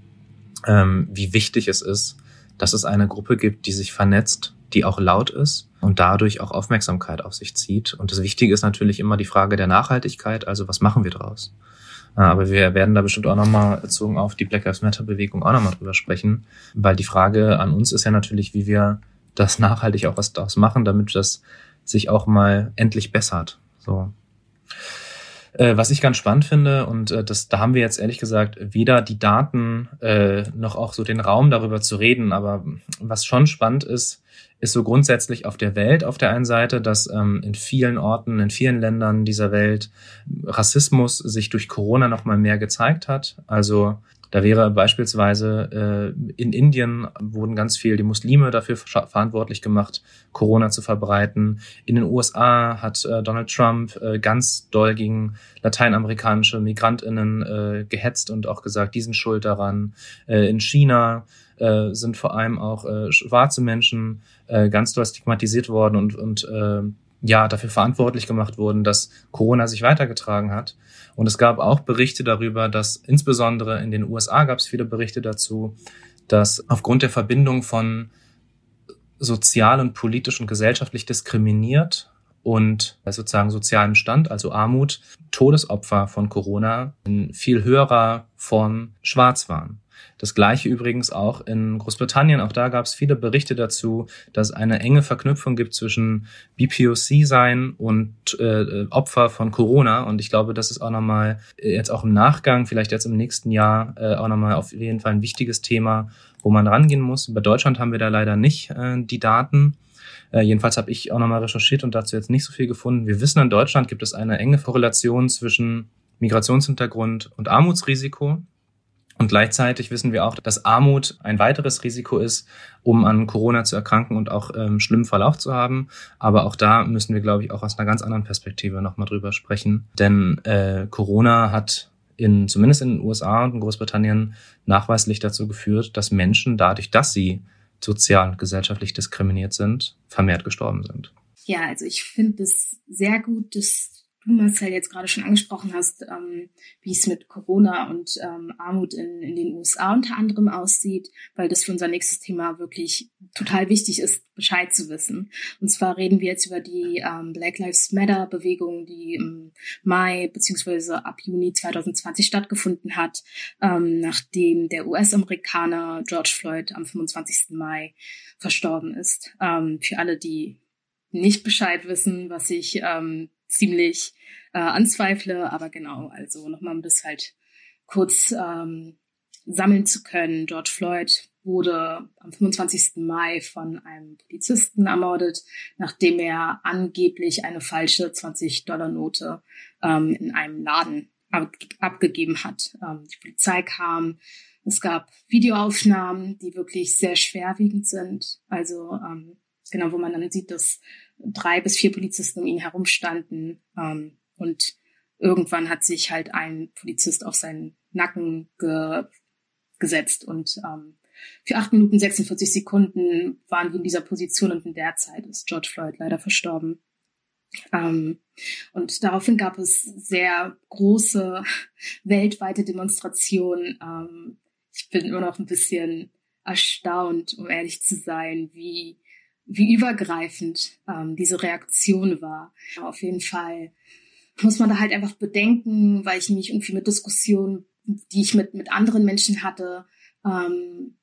ähm, wie wichtig es ist, dass es eine Gruppe gibt, die sich vernetzt, die auch laut ist und dadurch auch Aufmerksamkeit auf sich zieht. Und das Wichtige ist natürlich immer die Frage der Nachhaltigkeit, also was machen wir draus? Äh, aber wir werden da bestimmt auch nochmal bezogen auf die Black Lives Matter Bewegung auch nochmal drüber sprechen, weil die Frage an uns ist ja natürlich, wie wir das nachhaltig auch was daraus machen, damit das sich auch mal endlich bessert. So. Äh, was ich ganz spannend finde, und äh, das, da haben wir jetzt ehrlich gesagt weder die Daten äh, noch auch so den Raum darüber zu reden, aber was schon spannend ist, ist so grundsätzlich auf der Welt auf der einen Seite, dass ähm, in vielen Orten, in vielen Ländern dieser Welt Rassismus sich durch Corona noch mal mehr gezeigt hat. Also da wäre beispielsweise äh, in Indien wurden ganz viel die Muslime dafür verantwortlich gemacht, Corona zu verbreiten. In den USA hat äh, Donald Trump äh, ganz doll gegen lateinamerikanische Migrantinnen äh, gehetzt und auch gesagt, die sind schuld daran. Äh, in China äh, sind vor allem auch äh, schwarze Menschen äh, ganz doll stigmatisiert worden und, und äh, ja, dafür verantwortlich gemacht wurden, dass Corona sich weitergetragen hat. Und es gab auch Berichte darüber, dass insbesondere in den USA gab es viele Berichte dazu, dass aufgrund der Verbindung von sozial und politisch und gesellschaftlich diskriminiert und sozusagen sozialem Stand, also Armut, Todesopfer von Corona in viel höherer Form schwarz waren. Das gleiche übrigens auch in Großbritannien. Auch da gab es viele Berichte dazu, dass eine enge Verknüpfung gibt zwischen BPOC-Sein und äh, Opfer von Corona. Und ich glaube, das ist auch nochmal äh, jetzt auch im Nachgang, vielleicht jetzt im nächsten Jahr, äh, auch nochmal auf jeden Fall ein wichtiges Thema, wo man rangehen muss. Bei Deutschland haben wir da leider nicht äh, die Daten. Äh, jedenfalls habe ich auch nochmal recherchiert und dazu jetzt nicht so viel gefunden. Wir wissen, in Deutschland gibt es eine enge Korrelation zwischen Migrationshintergrund und Armutsrisiko. Und gleichzeitig wissen wir auch, dass Armut ein weiteres Risiko ist, um an Corona zu erkranken und auch ähm, schlimmen Verlauf zu haben. Aber auch da müssen wir, glaube ich, auch aus einer ganz anderen Perspektive nochmal drüber sprechen. Denn äh, Corona hat in, zumindest in den USA und in Großbritannien nachweislich dazu geführt, dass Menschen dadurch, dass sie sozial und gesellschaftlich diskriminiert sind, vermehrt gestorben sind. Ja, also ich finde es sehr gut, dass du, Marcel, jetzt gerade schon angesprochen hast, ähm, wie es mit Corona und ähm, Armut in, in den USA unter anderem aussieht, weil das für unser nächstes Thema wirklich total wichtig ist, Bescheid zu wissen. Und zwar reden wir jetzt über die ähm, Black Lives Matter Bewegung, die im Mai beziehungsweise ab Juni 2020 stattgefunden hat, ähm, nachdem der US-Amerikaner George Floyd am 25. Mai verstorben ist. Ähm, für alle, die nicht Bescheid wissen, was ich ähm, ziemlich äh, anzweifle. Aber genau, also nochmal um das halt kurz ähm, sammeln zu können. George Floyd wurde am 25. Mai von einem Polizisten ermordet, nachdem er angeblich eine falsche 20-Dollar-Note ähm, in einem Laden ab abgegeben hat. Ähm, die Polizei kam. Es gab Videoaufnahmen, die wirklich sehr schwerwiegend sind. Also ähm, genau, wo man dann sieht, dass drei bis vier Polizisten um ihn herumstanden. Ähm, und irgendwann hat sich halt ein Polizist auf seinen Nacken ge gesetzt und ähm, für acht Minuten 46 Sekunden waren wir in dieser Position und in der Zeit ist George Floyd leider verstorben. Ähm, und daraufhin gab es sehr große weltweite Demonstrationen. Ähm, ich bin immer noch ein bisschen erstaunt, um ehrlich zu sein, wie wie übergreifend ähm, diese Reaktion war. Auf jeden Fall muss man da halt einfach bedenken, weil ich mich irgendwie mit Diskussionen, die ich mit, mit anderen Menschen hatte, ähm,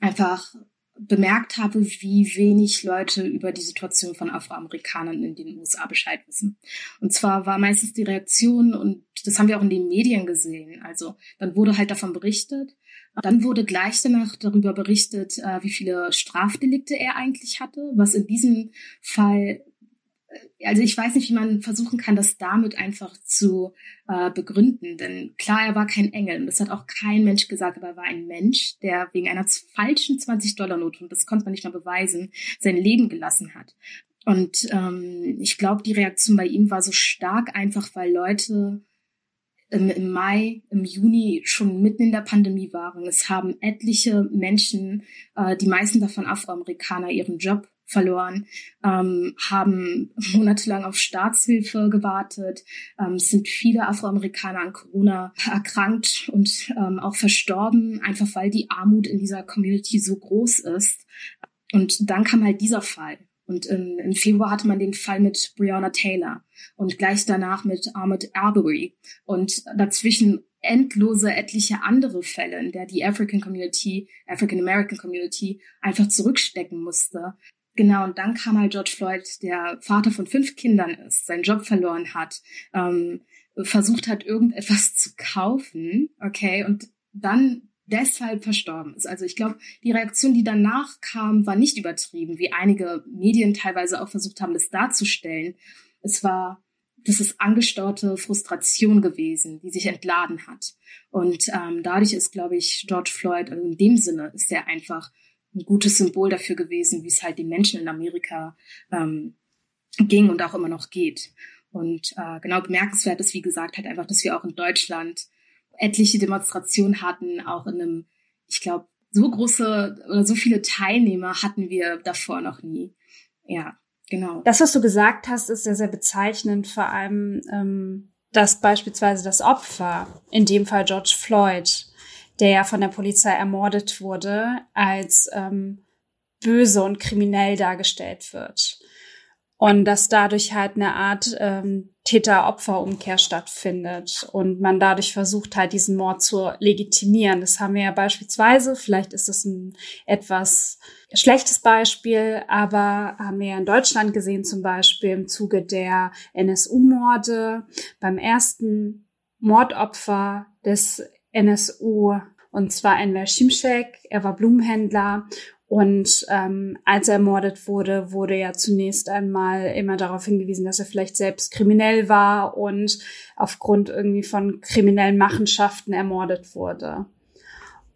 einfach bemerkt habe, wie wenig Leute über die Situation von Afroamerikanern in den USA Bescheid wissen. Und zwar war meistens die Reaktion, und das haben wir auch in den Medien gesehen, also dann wurde halt davon berichtet, dann wurde gleich danach darüber berichtet, äh, wie viele Strafdelikte er eigentlich hatte, was in diesem Fall äh, also ich weiß nicht, wie man versuchen kann, das damit einfach zu äh, begründen. Denn klar, er war kein Engel und das hat auch kein Mensch gesagt, aber er war ein Mensch, der wegen einer falschen 20-Dollar-Note, und das konnte man nicht mal beweisen, sein Leben gelassen hat. Und ähm, ich glaube, die Reaktion bei ihm war so stark einfach, weil Leute im, Mai, im Juni schon mitten in der Pandemie waren. Es haben etliche Menschen, äh, die meisten davon Afroamerikaner, ihren Job verloren, ähm, haben monatelang auf Staatshilfe gewartet. Ähm, sind viele Afroamerikaner an Corona erkrankt und ähm, auch verstorben, einfach weil die Armut in dieser Community so groß ist. Und dann kam halt dieser Fall. Und im, im Februar hatte man den Fall mit Breonna Taylor und gleich danach mit Ahmed Arbery und dazwischen endlose etliche andere Fälle, in der die African Community, African American Community einfach zurückstecken musste. Genau, und dann kam halt George Floyd, der Vater von fünf Kindern ist, seinen Job verloren hat, ähm, versucht hat, irgendetwas zu kaufen, okay, und dann deshalb verstorben ist. Also ich glaube, die Reaktion, die danach kam, war nicht übertrieben, wie einige Medien teilweise auch versucht haben, das darzustellen. Es war, das ist angestaute Frustration gewesen, die sich entladen hat. Und ähm, dadurch ist, glaube ich, George Floyd, also in dem Sinne ist er einfach ein gutes Symbol dafür gewesen, wie es halt den Menschen in Amerika ähm, ging und auch immer noch geht. Und äh, genau bemerkenswert ist, wie gesagt, halt einfach, dass wir auch in Deutschland etliche Demonstrationen hatten, auch in einem, ich glaube, so große oder so viele Teilnehmer hatten wir davor noch nie. Ja, genau. Das, was du gesagt hast, ist sehr, sehr bezeichnend, vor allem, ähm, dass beispielsweise das Opfer, in dem Fall George Floyd, der ja von der Polizei ermordet wurde, als ähm, böse und kriminell dargestellt wird. Und dass dadurch halt eine Art ähm, Täter-Opfer-Umkehr stattfindet und man dadurch versucht halt diesen Mord zu legitimieren. Das haben wir ja beispielsweise, vielleicht ist das ein etwas schlechtes Beispiel, aber haben wir ja in Deutschland gesehen, zum Beispiel im Zuge der NSU-Morde, beim ersten Mordopfer des NSU, und zwar Enver Şimşek. Er war Blumenhändler und ähm, als er ermordet wurde, wurde ja zunächst einmal immer darauf hingewiesen, dass er vielleicht selbst kriminell war und aufgrund irgendwie von kriminellen Machenschaften ermordet wurde.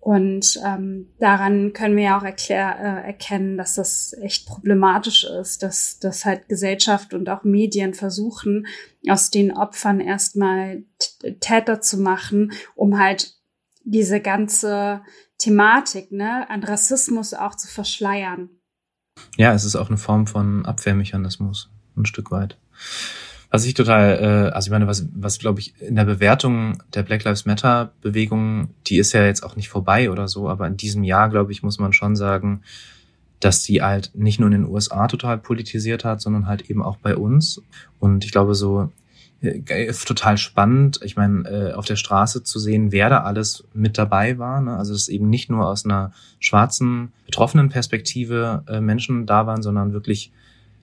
Und ähm, daran können wir ja auch erklär, äh, erkennen, dass das echt problematisch ist, dass, dass halt Gesellschaft und auch Medien versuchen, aus den Opfern erstmal Täter zu machen, um halt diese ganze Thematik ne, an Rassismus auch zu verschleiern. Ja, es ist auch eine Form von Abwehrmechanismus, ein Stück weit. Was ich total, äh, also ich meine, was, was glaube ich in der Bewertung der Black Lives Matter Bewegung, die ist ja jetzt auch nicht vorbei oder so, aber in diesem Jahr, glaube ich, muss man schon sagen, dass die halt nicht nur in den USA total politisiert hat, sondern halt eben auch bei uns. Und ich glaube, so äh, total spannend, ich meine, äh, auf der Straße zu sehen, wer da alles mit dabei war. Ne? Also dass eben nicht nur aus einer schwarzen, betroffenen Perspektive äh, Menschen da waren, sondern wirklich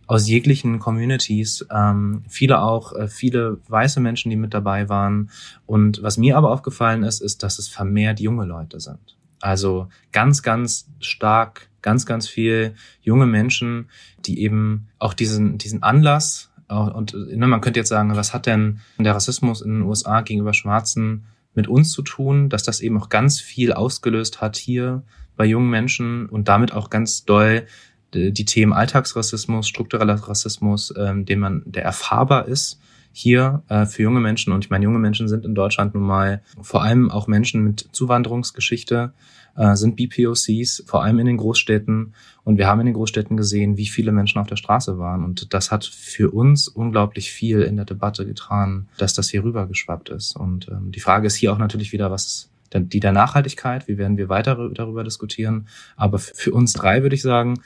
aus jeglichen Communities, ähm, viele auch, viele weiße Menschen, die mit dabei waren. Und was mir aber aufgefallen ist, ist, dass es vermehrt junge Leute sind. Also ganz, ganz stark, ganz, ganz viel junge Menschen, die eben auch diesen, diesen Anlass, und ne, man könnte jetzt sagen, was hat denn der Rassismus in den USA gegenüber Schwarzen mit uns zu tun, dass das eben auch ganz viel ausgelöst hat hier bei jungen Menschen und damit auch ganz doll die Themen Alltagsrassismus, struktureller Rassismus, ähm, den man, der erfahrbar ist hier äh, für junge Menschen. Und ich meine, junge Menschen sind in Deutschland nun mal vor allem auch Menschen mit Zuwanderungsgeschichte, äh, sind BPOCs, vor allem in den Großstädten. Und wir haben in den Großstädten gesehen, wie viele Menschen auf der Straße waren. Und das hat für uns unglaublich viel in der Debatte getan, dass das hier rübergeschwappt ist. Und ähm, die Frage ist hier auch natürlich wieder, was ist die der Nachhaltigkeit, wie werden wir weiter darüber diskutieren. Aber für uns drei würde ich sagen,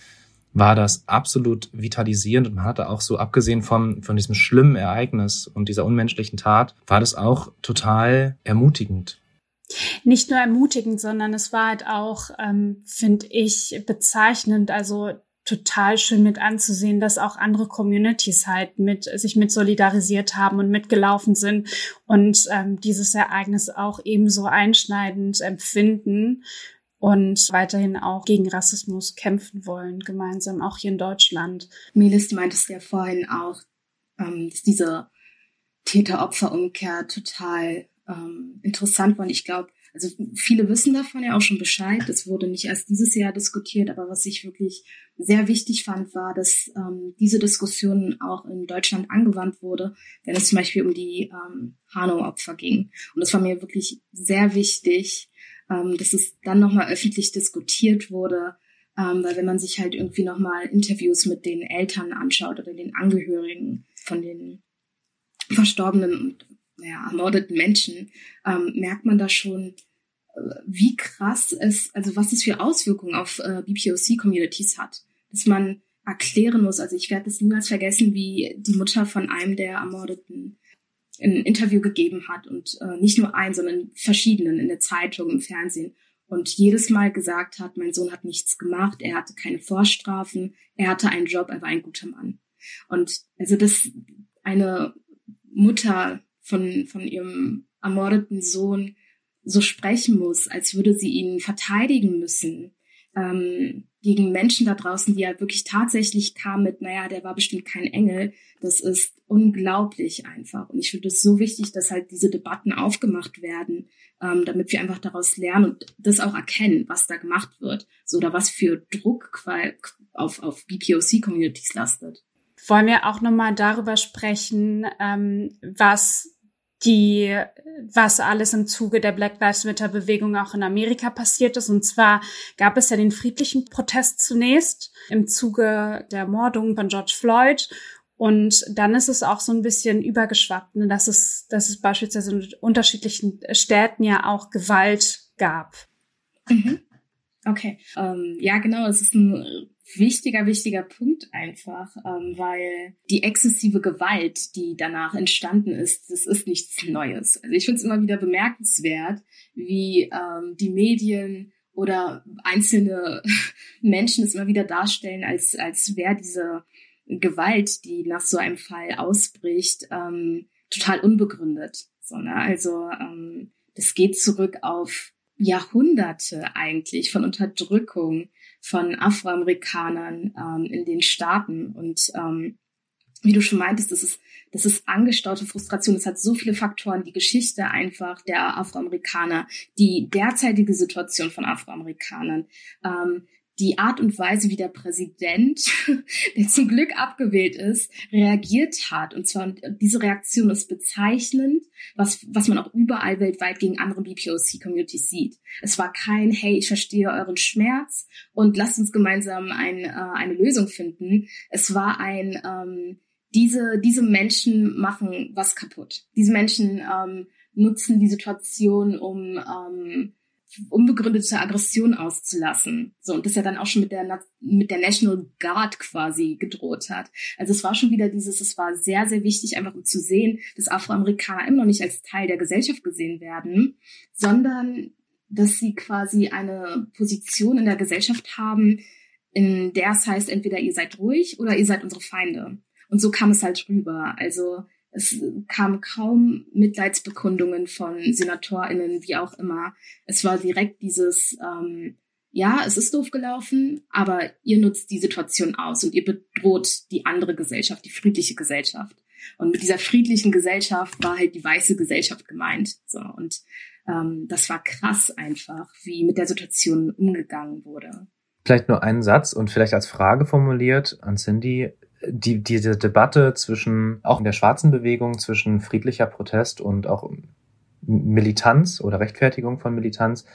war das absolut vitalisierend und man hatte auch so, abgesehen von, von diesem schlimmen Ereignis und dieser unmenschlichen Tat, war das auch total ermutigend. Nicht nur ermutigend, sondern es war halt auch, ähm, finde ich, bezeichnend, also total schön mit anzusehen, dass auch andere Communities halt mit sich mit solidarisiert haben und mitgelaufen sind und ähm, dieses Ereignis auch ebenso einschneidend empfinden und weiterhin auch gegen Rassismus kämpfen wollen, gemeinsam, auch hier in Deutschland. Melis, du meintest ja vorhin auch, ähm, dass diese Täter-Opfer-Umkehr total ähm, interessant. Und ich glaube, also viele wissen davon ja auch schon Bescheid. Es wurde nicht erst dieses Jahr diskutiert, aber was ich wirklich sehr wichtig fand, war, dass ähm, diese Diskussion auch in Deutschland angewandt wurde, wenn es zum Beispiel um die ähm, Hanau-Opfer ging. Und das war mir wirklich sehr wichtig, ähm, dass es dann nochmal öffentlich diskutiert wurde, ähm, weil wenn man sich halt irgendwie nochmal Interviews mit den Eltern anschaut oder den Angehörigen von den verstorbenen und naja, ermordeten Menschen, ähm, merkt man da schon, äh, wie krass es, also was es für Auswirkungen auf äh, BPOC-Communities hat. Dass man erklären muss, also ich werde es niemals vergessen, wie die Mutter von einem der Ermordeten ein Interview gegeben hat und äh, nicht nur ein, sondern verschiedenen in der Zeitung, im Fernsehen und jedes Mal gesagt hat, mein Sohn hat nichts gemacht, er hatte keine Vorstrafen, er hatte einen Job, er war ein guter Mann. Und also dass eine Mutter von, von ihrem ermordeten Sohn so sprechen muss, als würde sie ihn verteidigen müssen, ähm, gegen Menschen da draußen, die ja wirklich tatsächlich kamen mit, naja, der war bestimmt kein Engel. Das ist unglaublich einfach. Und ich finde es so wichtig, dass halt diese Debatten aufgemacht werden, ähm, damit wir einfach daraus lernen und das auch erkennen, was da gemacht wird. So oder was für Druck auf, auf BPOC-Communities lastet. Wollen wir auch nochmal darüber sprechen, ähm, was die, was alles im Zuge der Black Lives Matter Bewegung auch in Amerika passiert ist. Und zwar gab es ja den friedlichen Protest zunächst im Zuge der Mordung von George Floyd. Und dann ist es auch so ein bisschen übergeschwappt, ne, dass es, dass es beispielsweise in unterschiedlichen Städten ja auch Gewalt gab. Mhm. Okay. Ähm, ja, genau. Es ist ein wichtiger, wichtiger Punkt einfach, ähm, weil die exzessive Gewalt, die danach entstanden ist, das ist nichts Neues. Also ich finde es immer wieder bemerkenswert, wie ähm, die Medien oder einzelne Menschen es immer wieder darstellen, als, als wäre diese Gewalt, die nach so einem Fall ausbricht, ähm, total unbegründet. So, ne? Also ähm, das geht zurück auf Jahrhunderte eigentlich von Unterdrückung von Afroamerikanern ähm, in den Staaten. Und ähm, wie du schon meintest, das ist, das ist angestaute Frustration. Es hat so viele Faktoren, die Geschichte einfach der Afroamerikaner, die derzeitige Situation von Afroamerikanern, ähm, die Art und Weise, wie der Präsident, der zum Glück abgewählt ist, reagiert hat. Und zwar diese Reaktion ist bezeichnend, was, was man auch überall weltweit gegen andere BPOC-Communities sieht. Es war kein, hey, ich verstehe euren Schmerz und lasst uns gemeinsam ein, äh, eine Lösung finden. Es war ein, ähm, diese, diese Menschen machen was kaputt. Diese Menschen ähm, nutzen die Situation, um ähm, unbegründete Aggression auszulassen. So, und das ja dann auch schon mit der, mit der National Guard quasi gedroht hat. Also es war schon wieder dieses, es war sehr, sehr wichtig, einfach um zu sehen, dass Afroamerikaner immer noch nicht als Teil der Gesellschaft gesehen werden, sondern dass sie quasi eine Position in der Gesellschaft haben, in der es heißt, entweder ihr seid ruhig oder ihr seid unsere Feinde. Und so kam es halt rüber. Also es kamen kaum Mitleidsbekundungen von SenatorInnen, wie auch immer. Es war direkt dieses, ähm, ja, es ist doof gelaufen, aber ihr nutzt die Situation aus und ihr bedroht die andere Gesellschaft, die friedliche Gesellschaft. Und mit dieser friedlichen Gesellschaft war halt die weiße Gesellschaft gemeint. So und ähm, das war krass einfach, wie mit der Situation umgegangen wurde. Vielleicht nur einen Satz und vielleicht als Frage formuliert an Cindy die, diese Debatte zwischen, auch in der schwarzen Bewegung, zwischen friedlicher Protest und auch Militanz oder Rechtfertigung von Militanz,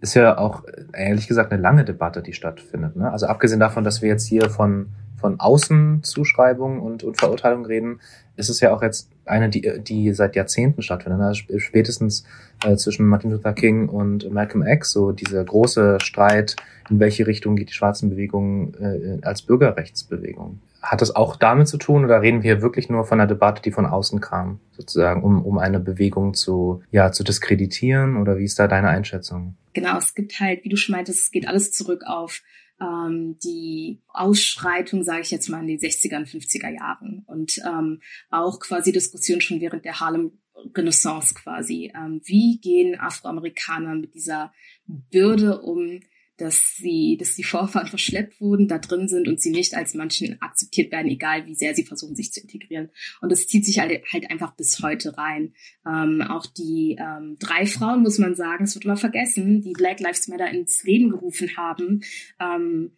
ist ja auch ehrlich gesagt eine lange Debatte, die stattfindet. Ne? Also abgesehen davon, dass wir jetzt hier von, von Außenzuschreibung und, und Verurteilung reden, ist es ja auch jetzt eine, die, die seit Jahrzehnten stattfindet. Also spätestens äh, zwischen Martin Luther King und Malcolm X, so dieser große Streit, in welche Richtung geht die schwarzen Bewegung äh, als Bürgerrechtsbewegung. Hat das auch damit zu tun oder reden wir wirklich nur von einer Debatte, die von außen kam, sozusagen, um, um eine Bewegung zu, ja, zu diskreditieren oder wie ist da deine Einschätzung? Genau, es gibt halt, wie du schon meintest, es geht alles zurück auf ähm, die Ausschreitung, sage ich jetzt mal, in den 60er und 50er Jahren und ähm, auch quasi Diskussion schon während der Harlem Renaissance quasi. Ähm, wie gehen Afroamerikaner mit dieser Bürde um, dass sie, dass die Vorfahren verschleppt wurden, da drin sind und sie nicht als manchen akzeptiert werden, egal wie sehr sie versuchen, sich zu integrieren. Und das zieht sich halt, halt einfach bis heute rein. Ähm, auch die ähm, drei Frauen, muss man sagen, es wird immer vergessen, die Black Lives Matter ins Leben gerufen haben, ähm,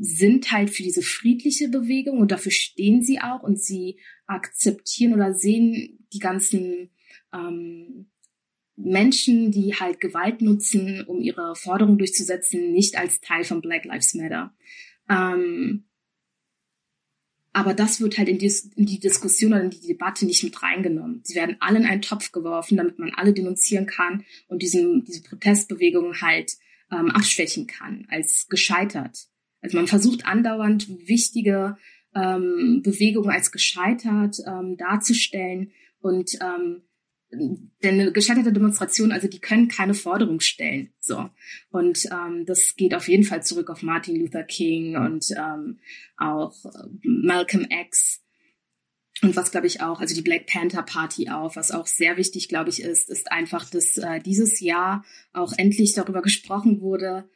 sind halt für diese friedliche Bewegung und dafür stehen sie auch und sie akzeptieren oder sehen die ganzen ähm, Menschen, die halt Gewalt nutzen, um ihre Forderungen durchzusetzen, nicht als Teil von Black Lives Matter. Ähm, aber das wird halt in die, in die, Diskussion oder in die Debatte nicht mit reingenommen. Sie werden alle in einen Topf geworfen, damit man alle denunzieren kann und diesen, diese Protestbewegung halt ähm, abschwächen kann als gescheitert. Also man versucht andauernd wichtige ähm, Bewegungen als gescheitert ähm, darzustellen und ähm, denn eine gescheiterte Demonstration, also die können keine Forderung stellen. So. Und ähm, das geht auf jeden Fall zurück auf Martin Luther King und ähm, auch Malcolm X. Und was glaube ich auch, also die Black Panther Party auch, was auch sehr wichtig, glaube ich, ist, ist einfach, dass äh, dieses Jahr auch endlich darüber gesprochen wurde,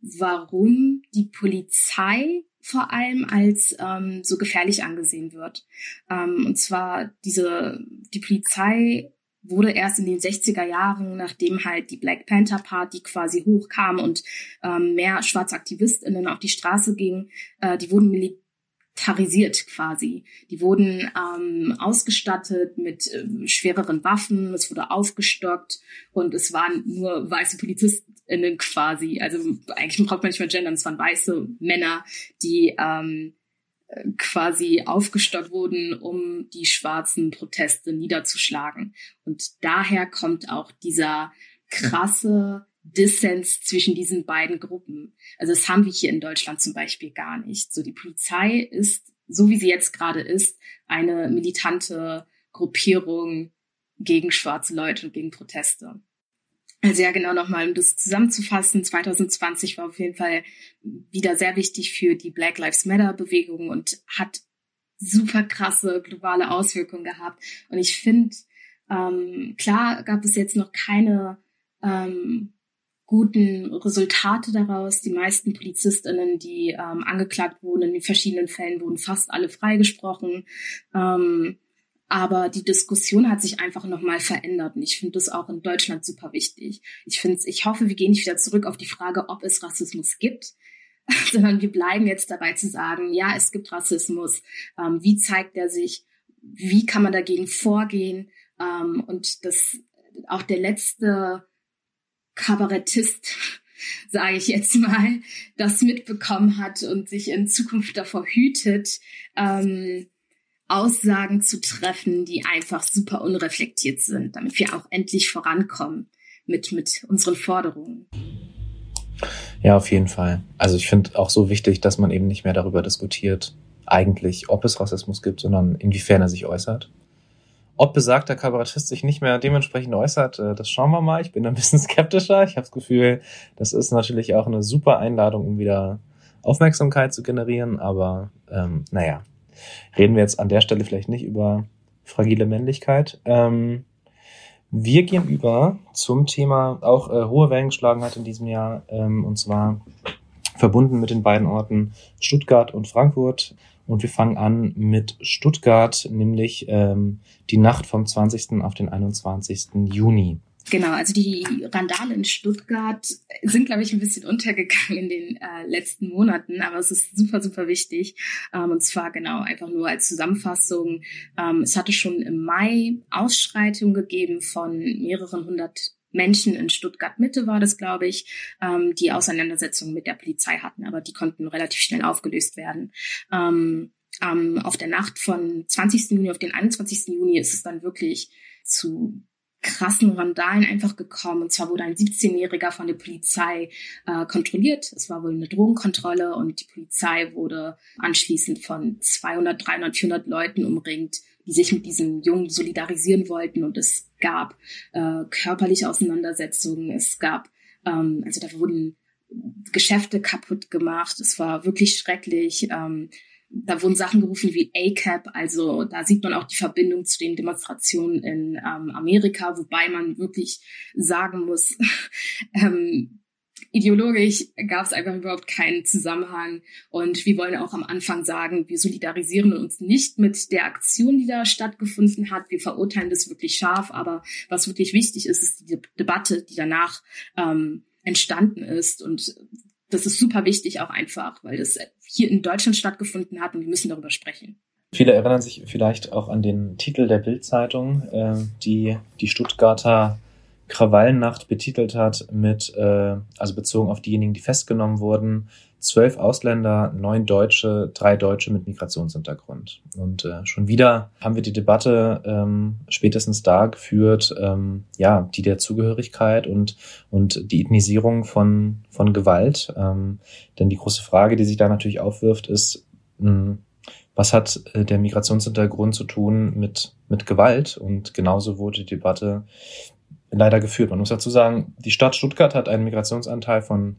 warum die Polizei vor allem als ähm, so gefährlich angesehen wird. Ähm, und zwar diese, die Polizei wurde erst in den 60er Jahren, nachdem halt die Black Panther Party quasi hochkam und ähm, mehr schwarze AktivistInnen auf die Straße gingen, äh, die wurden militarisiert quasi. Die wurden ähm, ausgestattet mit äh, schwereren Waffen, es wurde aufgestockt und es waren nur weiße PolizistInnen quasi. Also eigentlich braucht man nicht mehr gendern, es waren weiße Männer, die ähm, quasi aufgestockt wurden, um die schwarzen Proteste niederzuschlagen. Und daher kommt auch dieser krasse Dissens zwischen diesen beiden Gruppen. Also das haben wir hier in Deutschland zum Beispiel gar nicht. So die Polizei ist, so wie sie jetzt gerade ist, eine militante Gruppierung gegen schwarze Leute und gegen Proteste. Also ja, genau nochmal, um das zusammenzufassen, 2020 war auf jeden Fall wieder sehr wichtig für die Black Lives Matter Bewegung und hat super krasse globale Auswirkungen gehabt. Und ich finde, ähm, klar gab es jetzt noch keine ähm, guten Resultate daraus. Die meisten Polizistinnen, die ähm, angeklagt wurden in den verschiedenen Fällen, wurden fast alle freigesprochen. Ähm, aber die Diskussion hat sich einfach nochmal verändert. Und ich finde das auch in Deutschland super wichtig. Ich finde, ich hoffe, wir gehen nicht wieder zurück auf die Frage, ob es Rassismus gibt, sondern wir bleiben jetzt dabei zu sagen, ja, es gibt Rassismus. Ähm, wie zeigt er sich? Wie kann man dagegen vorgehen? Ähm, und das auch der letzte Kabarettist, sage ich jetzt mal, das mitbekommen hat und sich in Zukunft davor hütet, ähm, Aussagen zu treffen, die einfach super unreflektiert sind, damit wir auch endlich vorankommen mit, mit unseren Forderungen. Ja, auf jeden Fall. Also ich finde auch so wichtig, dass man eben nicht mehr darüber diskutiert, eigentlich, ob es Rassismus gibt, sondern inwiefern er sich äußert. Ob besagter Kabarettist sich nicht mehr dementsprechend äußert, äh, das schauen wir mal. Ich bin ein bisschen skeptischer. Ich habe das Gefühl, das ist natürlich auch eine super Einladung, um wieder Aufmerksamkeit zu generieren. Aber ähm, naja, reden wir jetzt an der Stelle vielleicht nicht über fragile Männlichkeit. Ähm, wir gehen über zum Thema auch äh, hohe Wellen geschlagen hat in diesem Jahr, ähm, und zwar verbunden mit den beiden Orten Stuttgart und Frankfurt. Und wir fangen an mit Stuttgart, nämlich ähm, die Nacht vom 20. auf den 21. Juni. Genau, also die Randale in Stuttgart sind, glaube ich, ein bisschen untergegangen in den äh, letzten Monaten, aber es ist super, super wichtig. Ähm, und zwar genau einfach nur als Zusammenfassung. Ähm, es hatte schon im Mai Ausschreitungen gegeben von mehreren hundert Menschen in Stuttgart Mitte war das, glaube ich, ähm, die Auseinandersetzungen mit der Polizei hatten, aber die konnten relativ schnell aufgelöst werden. Ähm, ähm, auf der Nacht von 20. Juni auf den 21. Juni ist es dann wirklich zu krassen Randalen einfach gekommen. Und zwar wurde ein 17-Jähriger von der Polizei äh, kontrolliert. Es war wohl eine Drogenkontrolle und die Polizei wurde anschließend von 200, 300, 400 Leuten umringt, die sich mit diesem Jungen solidarisieren wollten. Und es gab äh, körperliche Auseinandersetzungen. Es gab, ähm, also da wurden Geschäfte kaputt gemacht. Es war wirklich schrecklich. Ähm, da wurden Sachen gerufen wie ACAP, also da sieht man auch die Verbindung zu den Demonstrationen in ähm, Amerika, wobei man wirklich sagen muss, ähm, ideologisch gab es einfach überhaupt keinen Zusammenhang. Und wir wollen auch am Anfang sagen, wir solidarisieren uns nicht mit der Aktion, die da stattgefunden hat. Wir verurteilen das wirklich scharf. Aber was wirklich wichtig ist, ist die Debatte, die danach ähm, entstanden ist. Und das ist super wichtig auch einfach, weil das hier in Deutschland stattgefunden hat und wir müssen darüber sprechen. Viele erinnern sich vielleicht auch an den Titel der Bildzeitung, äh, die die Stuttgarter Krawallnacht betitelt hat mit, äh, also bezogen auf diejenigen, die festgenommen wurden, zwölf Ausländer, neun Deutsche, drei Deutsche mit Migrationshintergrund. Und äh, schon wieder haben wir die Debatte ähm, spätestens da geführt, ähm, ja, die der Zugehörigkeit und, und die Ethnisierung von, von Gewalt. Ähm, denn die große Frage, die sich da natürlich aufwirft, ist, mh, hm, was hat äh, der Migrationshintergrund zu tun mit, mit Gewalt? Und genauso wurde die Debatte leider geführt. Man muss dazu sagen, die Stadt Stuttgart hat einen Migrationsanteil von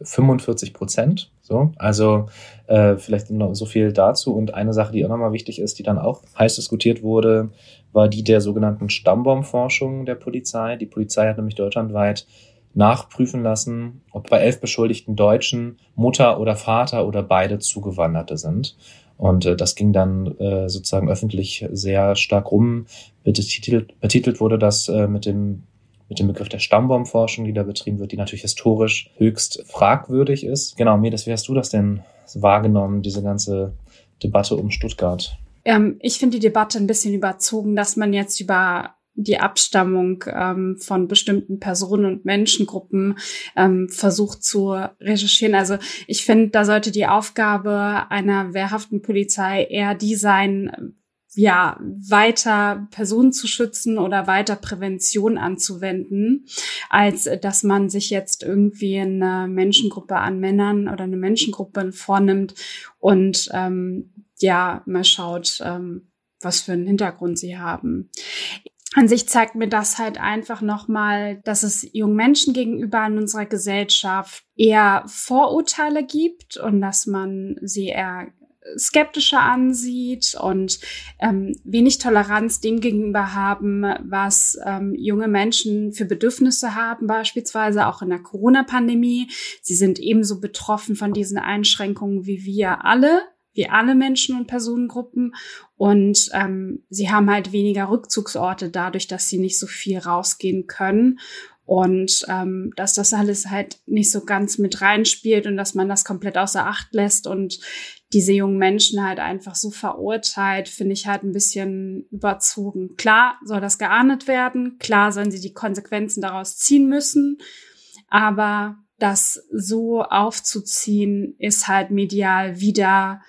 45 Prozent. So, also äh, vielleicht noch so viel dazu. Und eine Sache, die auch nochmal wichtig ist, die dann auch heiß diskutiert wurde, war die der sogenannten Stammbaumforschung der Polizei. Die Polizei hat nämlich deutschlandweit nachprüfen lassen, ob bei elf beschuldigten Deutschen Mutter oder Vater oder beide Zugewanderte sind. Und äh, das ging dann äh, sozusagen öffentlich sehr stark rum. Betitelt, betitelt wurde das äh, mit dem mit dem Begriff der Stammbaumforschung, die da betrieben wird, die natürlich historisch höchst fragwürdig ist. Genau, Medes, wie hast du das denn wahrgenommen, diese ganze Debatte um Stuttgart? Ähm, ich finde die Debatte ein bisschen überzogen, dass man jetzt über die Abstammung ähm, von bestimmten Personen und Menschengruppen ähm, versucht zu recherchieren. Also ich finde, da sollte die Aufgabe einer wehrhaften Polizei eher die sein, ja, weiter Personen zu schützen oder weiter Prävention anzuwenden, als dass man sich jetzt irgendwie eine Menschengruppe an Männern oder eine Menschengruppe vornimmt und ähm, ja, mal schaut, ähm, was für einen Hintergrund sie haben. An sich zeigt mir das halt einfach nochmal, dass es jungen Menschen gegenüber in unserer Gesellschaft eher Vorurteile gibt und dass man sie eher skeptischer ansieht und ähm, wenig Toleranz dem gegenüber haben, was ähm, junge Menschen für Bedürfnisse haben, beispielsweise auch in der Corona-Pandemie. Sie sind ebenso betroffen von diesen Einschränkungen wie wir alle wie alle Menschen und Personengruppen. Und ähm, sie haben halt weniger Rückzugsorte dadurch, dass sie nicht so viel rausgehen können. Und ähm, dass das alles halt nicht so ganz mit reinspielt und dass man das komplett außer Acht lässt und diese jungen Menschen halt einfach so verurteilt, finde ich halt ein bisschen überzogen. Klar soll das geahndet werden, klar sollen sie die Konsequenzen daraus ziehen müssen, aber das so aufzuziehen, ist halt medial wieder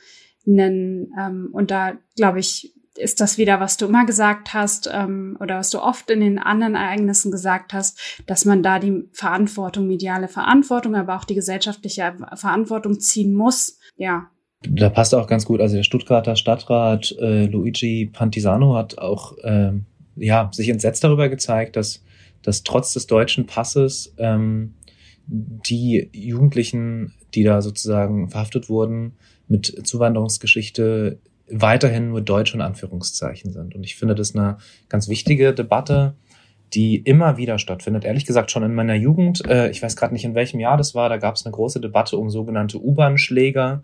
einen, ähm, und da glaube ich, ist das wieder, was du immer gesagt hast ähm, oder was du oft in den anderen Ereignissen gesagt hast, dass man da die Verantwortung, mediale Verantwortung, aber auch die gesellschaftliche Verantwortung ziehen muss. Ja. Da passt auch ganz gut. Also der Stuttgarter Stadtrat äh, Luigi Pantisano hat auch äh, ja sich entsetzt darüber gezeigt, dass dass trotz des deutschen Passes ähm, die Jugendlichen, die da sozusagen verhaftet wurden, mit Zuwanderungsgeschichte weiterhin nur Deutsche in Anführungszeichen sind. Und ich finde das eine ganz wichtige Debatte, die immer wieder stattfindet. Ehrlich gesagt, schon in meiner Jugend, äh, ich weiß gerade nicht, in welchem Jahr das war, da gab es eine große Debatte um sogenannte U-Bahn-Schläger.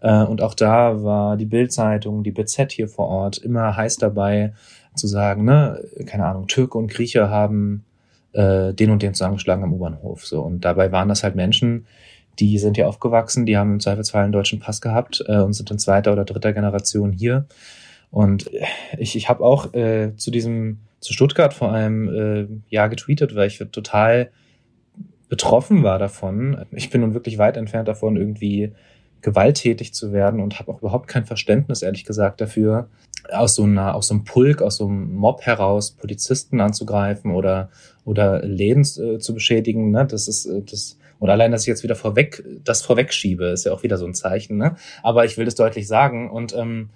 Äh, und auch da war die Bildzeitung, die BZ hier vor Ort immer heiß dabei zu sagen, ne, keine Ahnung, Türke und Grieche haben äh, den und den zusammengeschlagen am U-Bahnhof. So. Und dabei waren das halt Menschen, die sind hier aufgewachsen, die haben im Zweifelsfall einen deutschen Pass gehabt äh, und sind in zweiter oder dritter Generation hier. Und ich, ich habe auch äh, zu diesem, zu Stuttgart vor allem äh, ja getweetet, weil ich total betroffen war davon. Ich bin nun wirklich weit entfernt davon, irgendwie gewalttätig zu werden und habe auch überhaupt kein Verständnis, ehrlich gesagt, dafür, aus so einer, aus so einem Pulk, aus so einem Mob heraus Polizisten anzugreifen oder oder Läden äh, zu beschädigen. Ne? Das ist äh, das und allein, dass ich jetzt wieder vorweg, das vorwegschiebe, ist ja auch wieder so ein Zeichen. Ne? Aber ich will das deutlich sagen. Und ähm,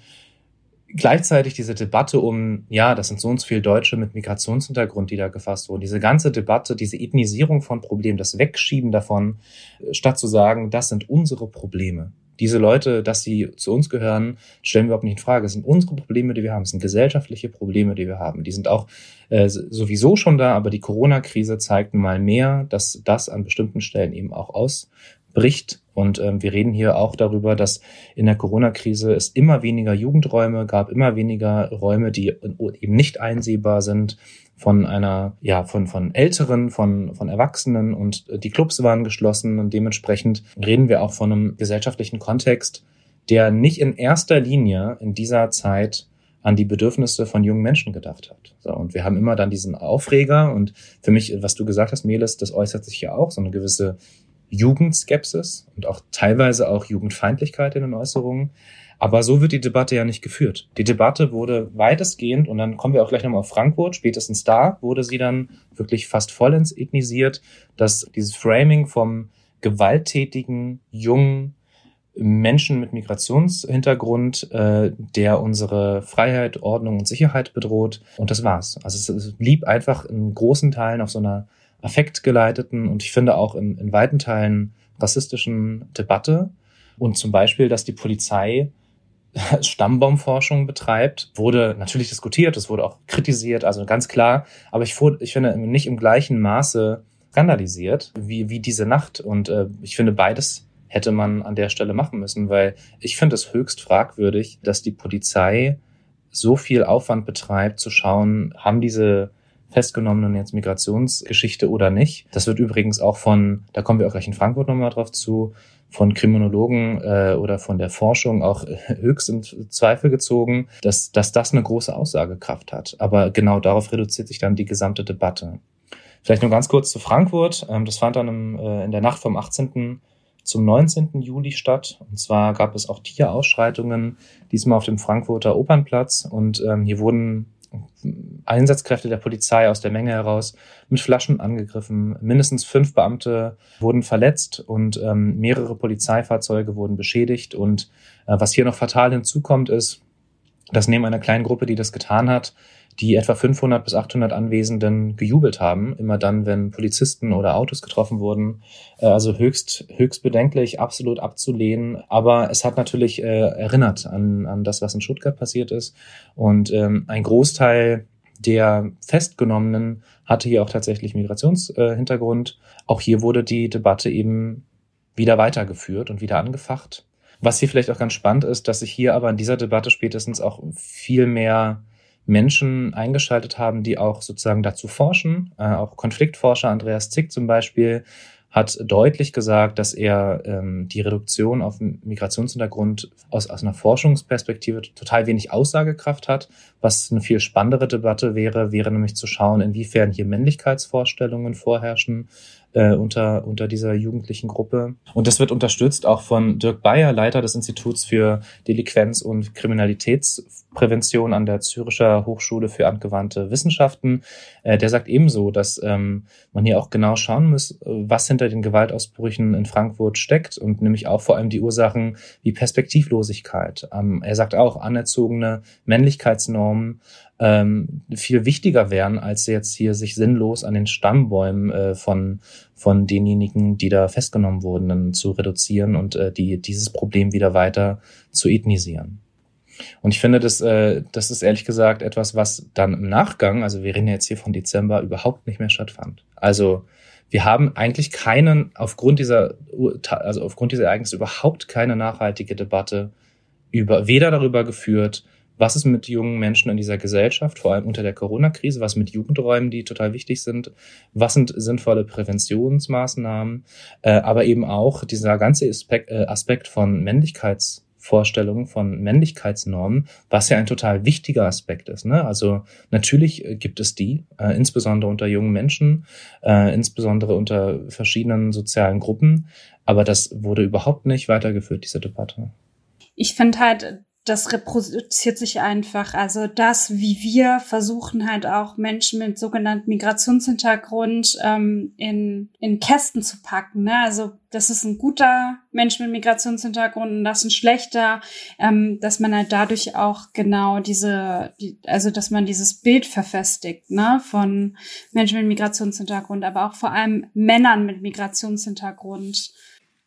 gleichzeitig diese Debatte um, ja, das sind so und so viele Deutsche mit Migrationshintergrund, die da gefasst wurden. Diese ganze Debatte, diese Ethnisierung von Problemen, das Wegschieben davon, äh, statt zu sagen, das sind unsere Probleme diese Leute, dass sie zu uns gehören, stellen wir überhaupt nicht in Frage. Es sind unsere Probleme, die wir haben. Es sind gesellschaftliche Probleme, die wir haben. Die sind auch äh, sowieso schon da, aber die Corona-Krise zeigt mal mehr, dass das an bestimmten Stellen eben auch ausbricht. Und ähm, wir reden hier auch darüber, dass in der Corona-Krise es immer weniger Jugendräume gab, immer weniger Räume, die eben nicht einsehbar sind von einer, ja, von, von Älteren, von, von Erwachsenen und die Clubs waren geschlossen und dementsprechend reden wir auch von einem gesellschaftlichen Kontext, der nicht in erster Linie in dieser Zeit an die Bedürfnisse von jungen Menschen gedacht hat. So, und wir haben immer dann diesen Aufreger und für mich, was du gesagt hast, Melis, das äußert sich ja auch, so eine gewisse Jugendskepsis und auch teilweise auch Jugendfeindlichkeit in den Äußerungen. Aber so wird die Debatte ja nicht geführt. Die Debatte wurde weitestgehend, und dann kommen wir auch gleich nochmal auf Frankfurt, spätestens da wurde sie dann wirklich fast vollends ethnisiert, dass dieses Framing vom gewalttätigen, jungen Menschen mit Migrationshintergrund, äh, der unsere Freiheit, Ordnung und Sicherheit bedroht. Und das war's. Also es, es blieb einfach in großen Teilen auf so einer affektgeleiteten und ich finde auch in, in weiten Teilen rassistischen Debatte. Und zum Beispiel, dass die Polizei Stammbaumforschung betreibt, wurde natürlich diskutiert, es wurde auch kritisiert, also ganz klar, aber ich, ich finde nicht im gleichen Maße skandalisiert wie, wie diese Nacht. Und äh, ich finde, beides hätte man an der Stelle machen müssen, weil ich finde es höchst fragwürdig, dass die Polizei so viel Aufwand betreibt, zu schauen, haben diese Festgenommenen jetzt Migrationsgeschichte oder nicht. Das wird übrigens auch von, da kommen wir auch gleich in Frankfurt nochmal drauf zu, von Kriminologen äh, oder von der Forschung auch höchst in Zweifel gezogen, dass, dass das eine große Aussagekraft hat. Aber genau darauf reduziert sich dann die gesamte Debatte. Vielleicht nur ganz kurz zu Frankfurt. Ähm, das fand dann im, äh, in der Nacht vom 18. zum 19. Juli statt. Und zwar gab es auch Tierausschreitungen, diesmal auf dem Frankfurter Opernplatz. Und ähm, hier wurden Einsatzkräfte der Polizei aus der Menge heraus mit Flaschen angegriffen. Mindestens fünf Beamte wurden verletzt und ähm, mehrere Polizeifahrzeuge wurden beschädigt. Und äh, was hier noch fatal hinzukommt, ist, dass neben einer kleinen Gruppe, die das getan hat, die etwa 500 bis 800 Anwesenden gejubelt haben, immer dann, wenn Polizisten oder Autos getroffen wurden. Äh, also höchst, höchst bedenklich, absolut abzulehnen. Aber es hat natürlich äh, erinnert an, an das, was in Stuttgart passiert ist. Und ähm, ein Großteil der Festgenommenen hatte hier auch tatsächlich Migrationshintergrund. Äh, auch hier wurde die Debatte eben wieder weitergeführt und wieder angefacht. Was hier vielleicht auch ganz spannend ist, dass sich hier aber in dieser Debatte spätestens auch viel mehr Menschen eingeschaltet haben, die auch sozusagen dazu forschen. Äh, auch Konfliktforscher Andreas Zick zum Beispiel hat deutlich gesagt, dass er ähm, die Reduktion auf Migrationshintergrund aus, aus einer Forschungsperspektive total wenig Aussagekraft hat. Was eine viel spannendere Debatte wäre, wäre nämlich zu schauen, inwiefern hier Männlichkeitsvorstellungen vorherrschen, äh, unter, unter dieser jugendlichen Gruppe. Und das wird unterstützt auch von Dirk Bayer, Leiter des Instituts für Delinquenz und Kriminalitätsprävention an der Züricher Hochschule für angewandte Wissenschaften. Äh, der sagt ebenso, dass ähm, man hier auch genau schauen muss, was hinter den Gewaltausbrüchen in Frankfurt steckt und nämlich auch vor allem die Ursachen wie Perspektivlosigkeit. Ähm, er sagt auch anerzogene Männlichkeitsnormen ähm, viel wichtiger wären, als jetzt hier sich sinnlos an den Stammbäumen äh, von, von denjenigen, die da festgenommen wurden, zu reduzieren und äh, die, dieses Problem wieder weiter zu ethnisieren. Und ich finde, das, äh, das ist ehrlich gesagt etwas, was dann im Nachgang, also wir reden jetzt hier von Dezember, überhaupt nicht mehr stattfand. Also wir haben eigentlich keinen, aufgrund dieser, also aufgrund dieser Ereignisse überhaupt keine nachhaltige Debatte über, weder darüber geführt, was ist mit jungen Menschen in dieser Gesellschaft, vor allem unter der Corona-Krise, was mit Jugendräumen, die total wichtig sind, was sind sinnvolle Präventionsmaßnahmen, äh, aber eben auch dieser ganze Aspekt, äh, Aspekt von Männlichkeitsvorstellungen, von Männlichkeitsnormen, was ja ein total wichtiger Aspekt ist. Ne? Also natürlich äh, gibt es die, äh, insbesondere unter jungen Menschen, äh, insbesondere unter verschiedenen sozialen Gruppen, aber das wurde überhaupt nicht weitergeführt, diese Debatte. Ich finde halt, das reproduziert sich einfach. Also das, wie wir versuchen halt auch Menschen mit sogenannten Migrationshintergrund ähm, in, in Kästen zu packen. Ne? Also das ist ein guter Mensch mit Migrationshintergrund und das ist ein schlechter, ähm, dass man halt dadurch auch genau diese, die, also dass man dieses Bild verfestigt, ne, von Menschen mit Migrationshintergrund, aber auch vor allem Männern mit Migrationshintergrund.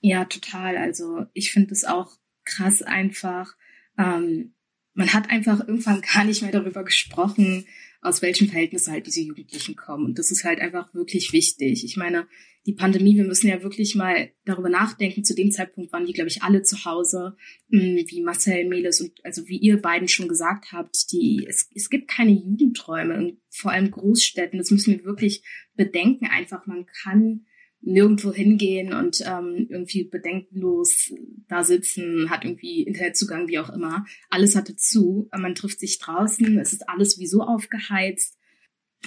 Ja, total. Also ich finde es auch krass einfach, ähm, man hat einfach irgendwann gar nicht mehr darüber gesprochen, aus welchem Verhältnis halt diese Jugendlichen kommen. Und das ist halt einfach wirklich wichtig. Ich meine, die Pandemie, wir müssen ja wirklich mal darüber nachdenken. Zu dem Zeitpunkt waren die, glaube ich, alle zu Hause, hm, wie Marcel Meles und also wie ihr beiden schon gesagt habt, die, es, es gibt keine Jugendräume, vor allem Großstädten. Das müssen wir wirklich bedenken. Einfach, man kann nirgendwo hingehen und ähm, irgendwie bedenkenlos da sitzen, hat irgendwie Internetzugang, wie auch immer. Alles hatte zu. Man trifft sich draußen, es ist alles wieso aufgeheizt.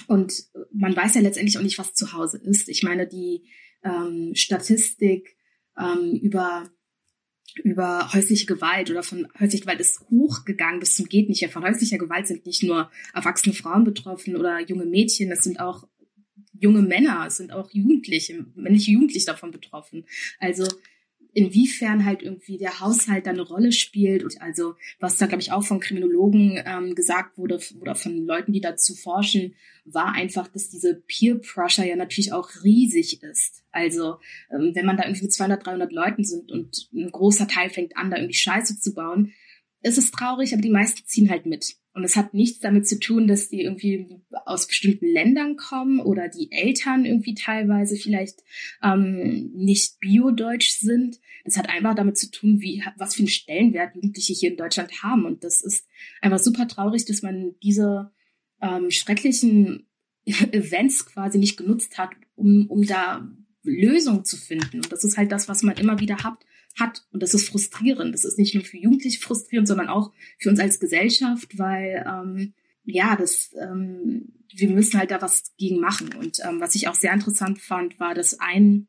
Und man weiß ja letztendlich auch nicht, was zu Hause ist. Ich meine, die ähm, Statistik ähm, über über häusliche Gewalt oder von häuslicher Gewalt ist hochgegangen bis zum geht nicht. Ja, von häuslicher Gewalt sind nicht nur erwachsene Frauen betroffen oder junge Mädchen, das sind auch junge Männer, es sind auch Jugendliche, männliche Jugendliche davon betroffen. Also inwiefern halt irgendwie der Haushalt da eine Rolle spielt und also was da glaube ich auch von Kriminologen ähm, gesagt wurde oder von Leuten, die dazu forschen, war einfach, dass diese Peer Pressure ja natürlich auch riesig ist. Also ähm, wenn man da irgendwie 200, 300 Leuten sind und ein großer Teil fängt an, da irgendwie Scheiße zu bauen, ist es traurig, aber die meisten ziehen halt mit. Und es hat nichts damit zu tun, dass die irgendwie aus bestimmten Ländern kommen oder die Eltern irgendwie teilweise vielleicht ähm, nicht biodeutsch sind. Das hat einfach damit zu tun, wie was für einen Stellenwert Jugendliche hier in Deutschland haben. Und das ist einfach super traurig, dass man diese ähm, schrecklichen Events quasi nicht genutzt hat, um, um da Lösungen zu finden. Und das ist halt das, was man immer wieder hat, hat. Und das ist frustrierend. Das ist nicht nur für Jugendliche frustrierend, sondern auch für uns als Gesellschaft, weil ähm, ja, das ähm, wir müssen halt da was gegen machen. Und ähm, was ich auch sehr interessant fand, war, dass ein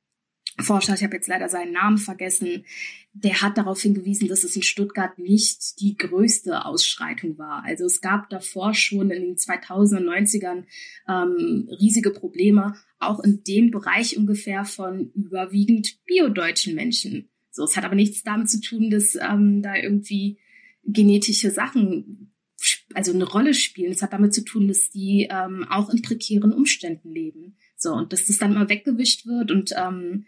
Forscher, ich habe jetzt leider seinen Namen vergessen, der hat darauf hingewiesen, dass es in Stuttgart nicht die größte Ausschreitung war. Also es gab davor schon in den 2000er, 90ern ähm, riesige Probleme, auch in dem Bereich ungefähr von überwiegend biodeutschen Menschen. So, es hat aber nichts damit zu tun, dass ähm, da irgendwie genetische Sachen also eine Rolle spielen. Es hat damit zu tun, dass die ähm, auch in prekären Umständen leben. So, und dass das dann immer weggewischt wird und ähm,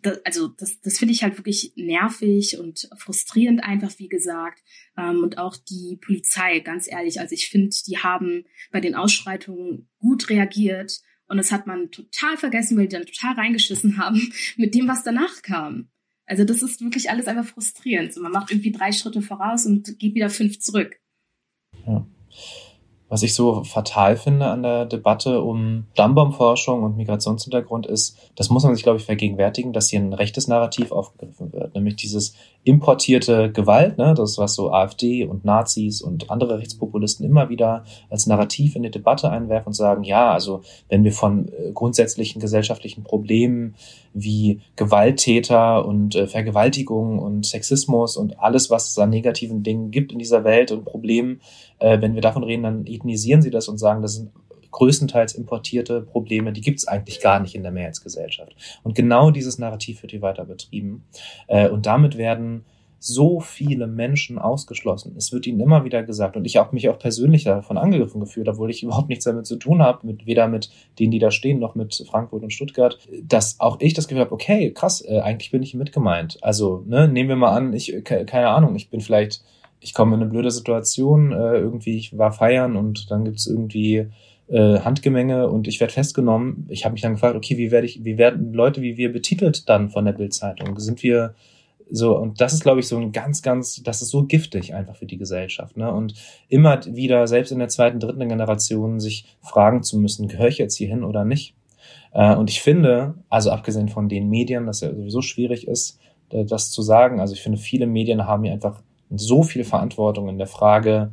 das, also das, das finde ich halt wirklich nervig und frustrierend einfach, wie gesagt. Ähm, und auch die Polizei, ganz ehrlich, also ich finde, die haben bei den Ausschreitungen gut reagiert und das hat man total vergessen, weil die dann total reingeschissen haben mit dem, was danach kam. Also das ist wirklich alles einfach frustrierend. So, man macht irgendwie drei Schritte voraus und geht wieder fünf zurück. Ja. Was ich so fatal finde an der Debatte um Stammbaumforschung und Migrationshintergrund ist, das muss man sich, glaube ich, vergegenwärtigen, dass hier ein rechtes Narrativ aufgegriffen wird, nämlich dieses importierte Gewalt, ne, das was so AfD und Nazis und andere Rechtspopulisten immer wieder als Narrativ in die Debatte einwerfen und sagen, ja, also wenn wir von äh, grundsätzlichen gesellschaftlichen Problemen wie Gewalttäter und äh, Vergewaltigung und Sexismus und alles, was es an negativen Dingen gibt in dieser Welt und Problemen, äh, wenn wir davon reden, dann ethnisieren sie das und sagen, das sind größtenteils importierte Probleme, die gibt es eigentlich gar nicht in der Mehrheitsgesellschaft. Und genau dieses Narrativ wird hier weiter betrieben. Äh, und damit werden so viele Menschen ausgeschlossen. Es wird ihnen immer wieder gesagt, und ich habe mich auch persönlich davon angegriffen gefühlt, obwohl ich überhaupt nichts damit zu tun habe, mit, weder mit denen, die da stehen, noch mit Frankfurt und Stuttgart, dass auch ich das Gefühl habe, okay, krass, äh, eigentlich bin ich mit gemeint. Also, ne, nehmen wir mal an, ich, keine Ahnung, ich bin vielleicht, ich komme in eine blöde Situation, äh, irgendwie, ich war feiern und dann gibt's irgendwie äh, Handgemenge und ich werde festgenommen. Ich habe mich dann gefragt, okay, wie werde ich, wie werden Leute wie wir betitelt dann von der Bildzeitung? Sind wir so, und das ist, glaube ich, so ein ganz, ganz, das ist so giftig einfach für die Gesellschaft. Ne? Und immer wieder, selbst in der zweiten, dritten Generation, sich fragen zu müssen, gehöre ich jetzt hier hin oder nicht? Äh, und ich finde, also abgesehen von den Medien, dass ja sowieso schwierig ist, das zu sagen, also ich finde, viele Medien haben hier einfach so viel Verantwortung in der Frage,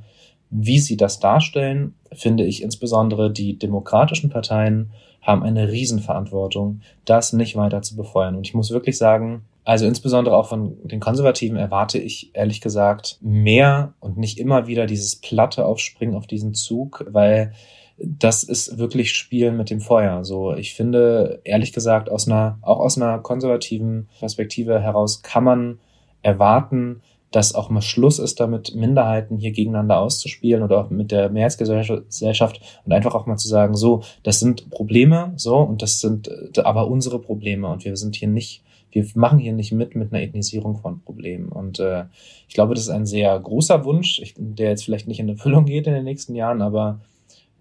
wie sie das darstellen, finde ich insbesondere die demokratischen Parteien haben eine Riesenverantwortung, das nicht weiter zu befeuern. Und ich muss wirklich sagen, also insbesondere auch von den Konservativen erwarte ich ehrlich gesagt mehr und nicht immer wieder dieses platte Aufspringen auf diesen Zug, weil das ist wirklich Spielen mit dem Feuer. So, ich finde ehrlich gesagt aus einer auch aus einer konservativen Perspektive heraus kann man erwarten, dass auch mal Schluss ist, damit Minderheiten hier gegeneinander auszuspielen oder auch mit der Mehrheitsgesellschaft und einfach auch mal zu sagen, so, das sind Probleme, so, und das sind äh, aber unsere Probleme und wir sind hier nicht, wir machen hier nicht mit mit einer Ethnisierung von Problemen. Und äh, ich glaube, das ist ein sehr großer Wunsch, der jetzt vielleicht nicht in Erfüllung geht in den nächsten Jahren, aber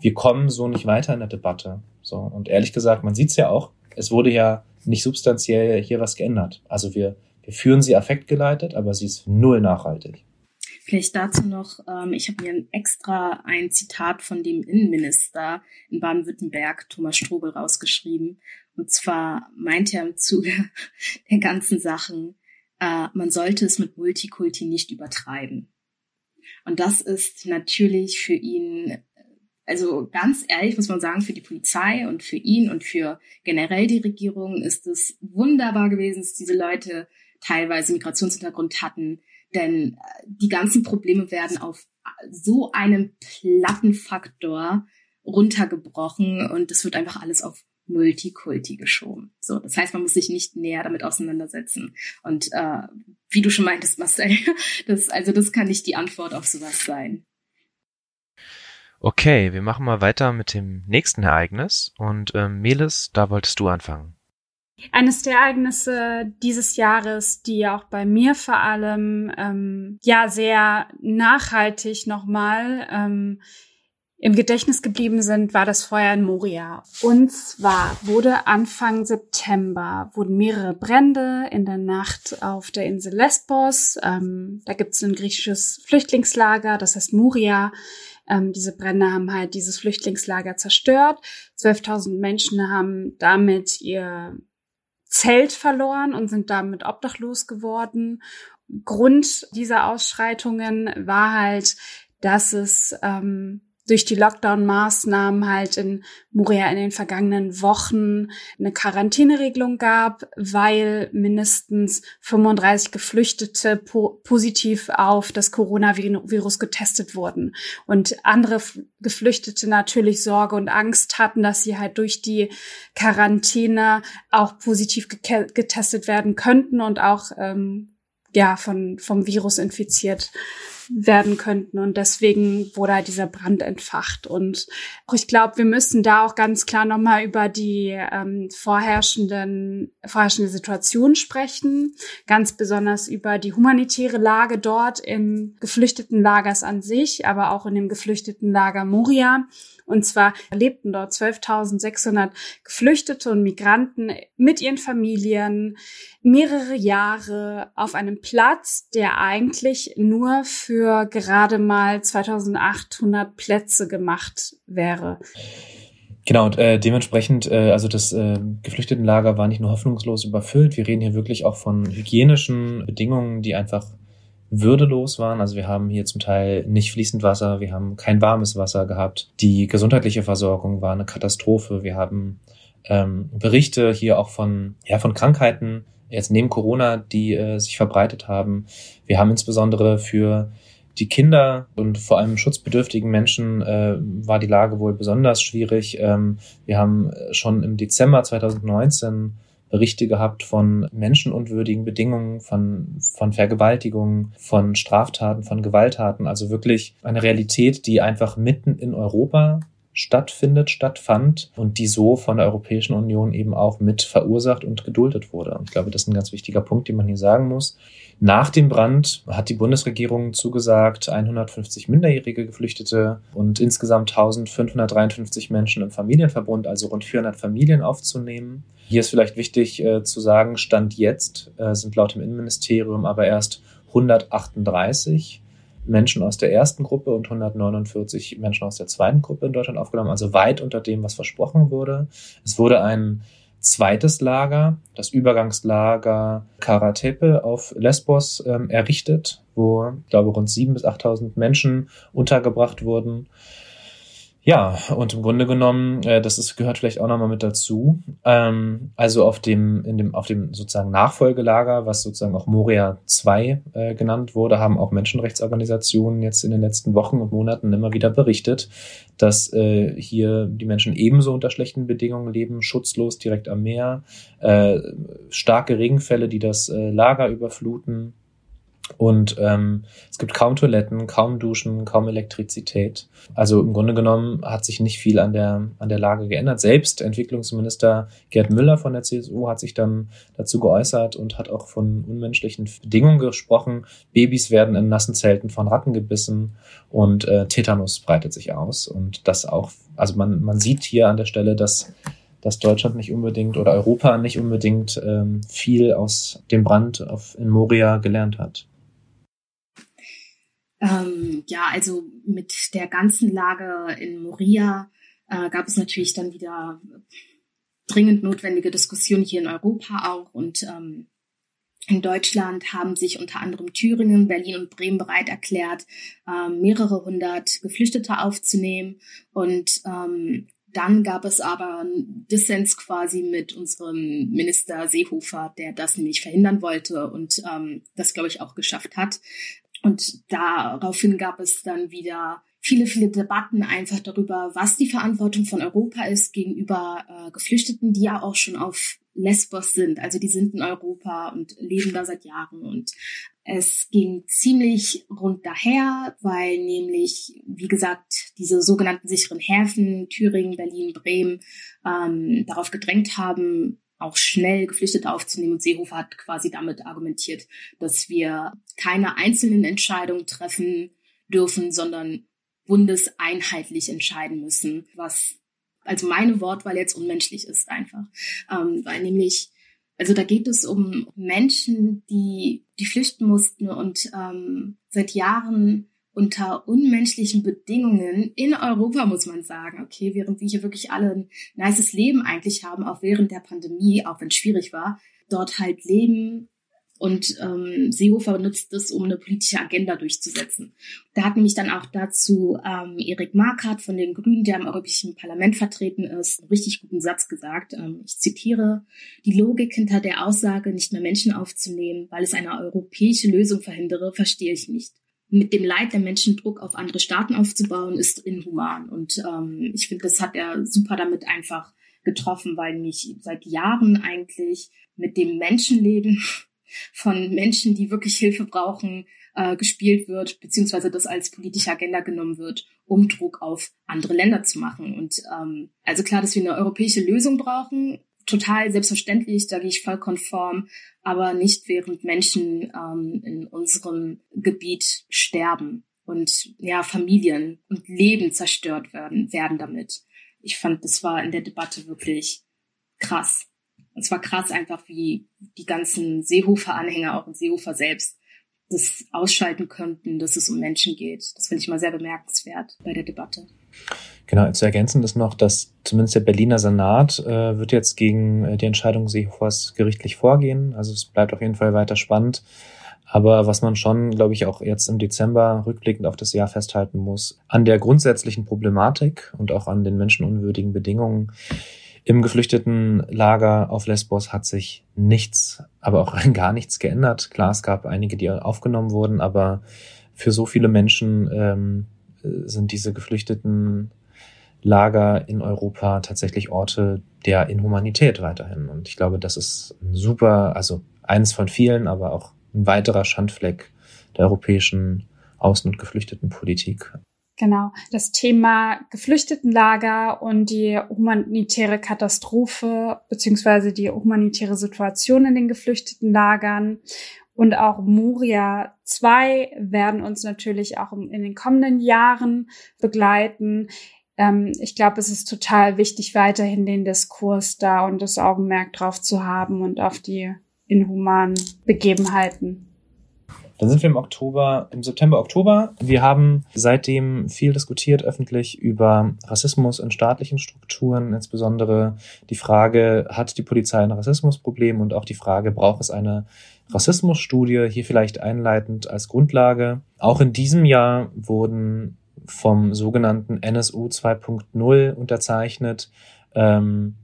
wir kommen so nicht weiter in der Debatte. So, und ehrlich gesagt, man sieht es ja auch, es wurde ja nicht substanziell hier was geändert. Also wir wir führen sie affektgeleitet, aber sie ist null nachhaltig. Vielleicht dazu noch, ähm, ich habe mir extra ein Zitat von dem Innenminister in Baden-Württemberg, Thomas Strobel, rausgeschrieben. Und zwar meint er im Zuge der ganzen Sachen, äh, man sollte es mit Multikulti nicht übertreiben. Und das ist natürlich für ihn, also ganz ehrlich muss man sagen, für die Polizei und für ihn und für generell die Regierung ist es wunderbar gewesen, dass diese Leute teilweise Migrationshintergrund hatten. Denn äh, die ganzen Probleme werden auf so einem platten Faktor runtergebrochen und es wird einfach alles auf Multikulti geschoben. So, das heißt, man muss sich nicht näher damit auseinandersetzen. Und äh, wie du schon meintest, Marcel, das, also das kann nicht die Antwort auf sowas sein. Okay, wir machen mal weiter mit dem nächsten Ereignis. Und ähm, Melis, da wolltest du anfangen. Eines der Ereignisse dieses Jahres, die auch bei mir vor allem ähm, ja sehr nachhaltig nochmal ähm, im Gedächtnis geblieben sind, war das Feuer in Moria. Und zwar wurde Anfang September wurden mehrere Brände in der Nacht auf der Insel Lesbos. Ähm, da gibt es ein griechisches Flüchtlingslager, das heißt Moria. Ähm, diese Brände haben halt dieses Flüchtlingslager zerstört. 12.000 Menschen haben damit ihr Zelt verloren und sind damit obdachlos geworden. Grund dieser Ausschreitungen war halt, dass es ähm, durch die Lockdown-Maßnahmen halt in Moria in den vergangenen Wochen eine Quarantäneregelung gab, weil mindestens 35 Geflüchtete po positiv auf das Coronavirus getestet wurden. Und andere Geflüchtete natürlich Sorge und Angst hatten, dass sie halt durch die Quarantäne auch positiv getestet werden könnten und auch ähm, ja von vom Virus infiziert werden könnten. Und deswegen wurde halt dieser Brand entfacht. Und ich glaube, wir müssen da auch ganz klar nochmal über die ähm, vorherrschenden, vorherrschende Situation sprechen. Ganz besonders über die humanitäre Lage dort im Geflüchtetenlagers an sich, aber auch in dem Geflüchtetenlager Moria. Und zwar lebten dort 12.600 Geflüchtete und Migranten mit ihren Familien mehrere Jahre auf einem Platz, der eigentlich nur für gerade mal 2.800 Plätze gemacht wäre. Genau, und äh, dementsprechend, äh, also das äh, Geflüchtetenlager war nicht nur hoffnungslos überfüllt, wir reden hier wirklich auch von hygienischen Bedingungen, die einfach würdelos waren. Also wir haben hier zum Teil nicht fließend Wasser, wir haben kein warmes Wasser gehabt. Die gesundheitliche Versorgung war eine Katastrophe. Wir haben ähm, Berichte hier auch von, ja, von Krankheiten, jetzt neben Corona, die äh, sich verbreitet haben. Wir haben insbesondere für die Kinder und vor allem schutzbedürftigen Menschen äh, war die Lage wohl besonders schwierig. Ähm, wir haben schon im Dezember 2019 Berichte gehabt von menschenunwürdigen Bedingungen, von, von Vergewaltigungen, von Straftaten, von Gewalttaten. Also wirklich eine Realität, die einfach mitten in Europa stattfindet, stattfand und die so von der Europäischen Union eben auch mit verursacht und geduldet wurde. Ich glaube, das ist ein ganz wichtiger Punkt, den man hier sagen muss. Nach dem Brand hat die Bundesregierung zugesagt, 150 minderjährige Geflüchtete und insgesamt 1553 Menschen im Familienverbund, also rund 400 Familien aufzunehmen. Hier ist vielleicht wichtig äh, zu sagen, Stand jetzt äh, sind laut dem Innenministerium aber erst 138 Menschen aus der ersten Gruppe und 149 Menschen aus der zweiten Gruppe in Deutschland aufgenommen, also weit unter dem, was versprochen wurde. Es wurde ein zweites Lager, das Übergangslager Karatepe auf Lesbos ähm, errichtet, wo, ich glaube, rund 7.000 bis 8.000 Menschen untergebracht wurden. Ja, und im Grunde genommen, äh, das ist, gehört vielleicht auch nochmal mit dazu. Ähm, also auf dem, in dem, auf dem sozusagen Nachfolgelager, was sozusagen auch Moria 2 äh, genannt wurde, haben auch Menschenrechtsorganisationen jetzt in den letzten Wochen und Monaten immer wieder berichtet, dass äh, hier die Menschen ebenso unter schlechten Bedingungen leben, schutzlos direkt am Meer, äh, starke Regenfälle, die das äh, Lager überfluten und ähm, es gibt kaum Toiletten, kaum Duschen, kaum Elektrizität. Also im Grunde genommen hat sich nicht viel an der, an der Lage geändert. Selbst Entwicklungsminister Gerd Müller von der CSU hat sich dann dazu geäußert und hat auch von unmenschlichen Bedingungen gesprochen. Babys werden in nassen Zelten von Ratten gebissen und äh, Tetanus breitet sich aus. Und das auch, also man, man sieht hier an der Stelle, dass dass Deutschland nicht unbedingt oder Europa nicht unbedingt ähm, viel aus dem Brand auf, in Moria gelernt hat. Ähm, ja, also mit der ganzen Lage in Moria äh, gab es natürlich dann wieder dringend notwendige Diskussionen hier in Europa auch und ähm, in Deutschland haben sich unter anderem Thüringen, Berlin und Bremen bereit erklärt, ähm, mehrere hundert Geflüchtete aufzunehmen. Und ähm, dann gab es aber einen Dissens quasi mit unserem Minister Seehofer, der das nämlich verhindern wollte und ähm, das, glaube ich, auch geschafft hat. Und daraufhin gab es dann wieder viele, viele Debatten einfach darüber, was die Verantwortung von Europa ist gegenüber äh, Geflüchteten, die ja auch schon auf Lesbos sind. Also die sind in Europa und leben da seit Jahren. Und es ging ziemlich rund daher, weil nämlich, wie gesagt, diese sogenannten sicheren Häfen, Thüringen, Berlin, Bremen, ähm, darauf gedrängt haben, auch schnell Geflüchtete aufzunehmen. Und Seehofer hat quasi damit argumentiert, dass wir keine einzelnen Entscheidungen treffen dürfen, sondern bundeseinheitlich entscheiden müssen, was also meine Wortwahl jetzt unmenschlich ist einfach, ähm, weil nämlich also da geht es um Menschen, die die flüchten mussten und ähm, seit Jahren unter unmenschlichen Bedingungen in Europa, muss man sagen. Okay, während wir hier wirklich alle ein nices Leben eigentlich haben, auch während der Pandemie, auch wenn es schwierig war, dort halt leben. Und ähm, Seehofer nutzt es, um eine politische Agenda durchzusetzen. Da hat nämlich dann auch dazu ähm, Erik Markert von den Grünen, der im Europäischen Parlament vertreten ist, einen richtig guten Satz gesagt. Ähm, ich zitiere, die Logik hinter der Aussage, nicht mehr Menschen aufzunehmen, weil es eine europäische Lösung verhindere, verstehe ich nicht mit dem Leid der Menschen Druck auf andere Staaten aufzubauen, ist inhuman. Und ähm, ich finde, das hat er super damit einfach getroffen, weil mich seit Jahren eigentlich mit dem Menschenleben von Menschen, die wirklich Hilfe brauchen, äh, gespielt wird, beziehungsweise das als politische Agenda genommen wird, um Druck auf andere Länder zu machen. Und ähm, also klar, dass wir eine europäische Lösung brauchen, total selbstverständlich, da gehe ich voll konform, aber nicht während Menschen ähm, in unserem Gebiet sterben und ja, Familien und Leben zerstört werden, werden damit. Ich fand, das war in der Debatte wirklich krass. Und zwar krass einfach, wie die ganzen Seehofer-Anhänger, auch in Seehofer selbst, das ausschalten könnten, dass es um Menschen geht. Das finde ich mal sehr bemerkenswert bei der Debatte. Genau, zu ergänzen ist noch, dass zumindest der Berliner Senat äh, wird jetzt gegen äh, die Entscheidung Seehofers gerichtlich vorgehen. Also es bleibt auf jeden Fall weiter spannend. Aber was man schon, glaube ich, auch jetzt im Dezember rückblickend auf das Jahr festhalten muss, an der grundsätzlichen Problematik und auch an den menschenunwürdigen Bedingungen im geflüchteten Lager auf Lesbos hat sich nichts, aber auch gar nichts geändert. Klar, es gab einige, die aufgenommen wurden, aber für so viele Menschen ähm, sind diese geflüchteten Lager in Europa tatsächlich Orte der Inhumanität weiterhin. Und ich glaube, das ist ein super, also eines von vielen, aber auch ein weiterer Schandfleck der europäischen Außen- und Geflüchtetenpolitik. Genau, das Thema Geflüchtetenlager und die humanitäre Katastrophe beziehungsweise die humanitäre Situation in den Geflüchtetenlagern und auch Moria 2 werden uns natürlich auch in den kommenden Jahren begleiten. Ähm, ich glaube, es ist total wichtig, weiterhin den Diskurs da und das Augenmerk drauf zu haben und auf die inhumanen Begebenheiten. Dann sind wir im Oktober, im September, Oktober. Wir haben seitdem viel diskutiert öffentlich über Rassismus in staatlichen Strukturen, insbesondere die Frage, hat die Polizei ein Rassismusproblem und auch die Frage, braucht es eine Rassismusstudie, hier vielleicht einleitend als Grundlage. Auch in diesem Jahr wurden vom sogenannten NSU 2.0 unterzeichnet, ähm,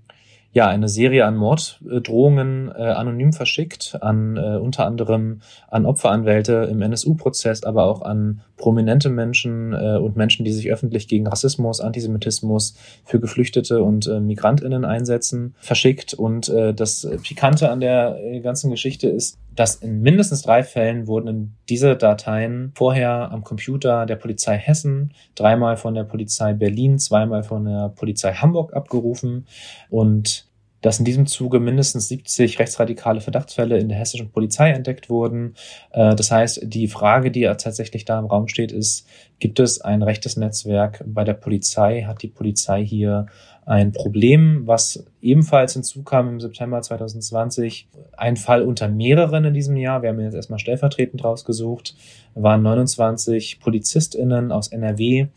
ja eine Serie an Morddrohungen äh, anonym verschickt, an äh, unter anderem an Opferanwälte im NSU-Prozess, aber auch an prominente Menschen äh, und Menschen, die sich öffentlich gegen Rassismus, Antisemitismus für Geflüchtete und äh, Migrantinnen einsetzen, verschickt. Und äh, das Pikante an der äh, ganzen Geschichte ist, dass in mindestens drei Fällen wurden diese Dateien vorher am Computer der Polizei Hessen, dreimal von der Polizei Berlin, zweimal von der Polizei Hamburg abgerufen und dass in diesem Zuge mindestens 70 rechtsradikale Verdachtsfälle in der hessischen Polizei entdeckt wurden. Äh, das heißt, die Frage, die ja tatsächlich da im Raum steht, ist, gibt es ein rechtes Netzwerk bei der Polizei? Hat die Polizei hier ein Problem, was ebenfalls hinzukam im September 2020? Ein Fall unter mehreren in diesem Jahr. Wir haben jetzt erstmal stellvertretend rausgesucht, waren 29 PolizistInnen aus NRW,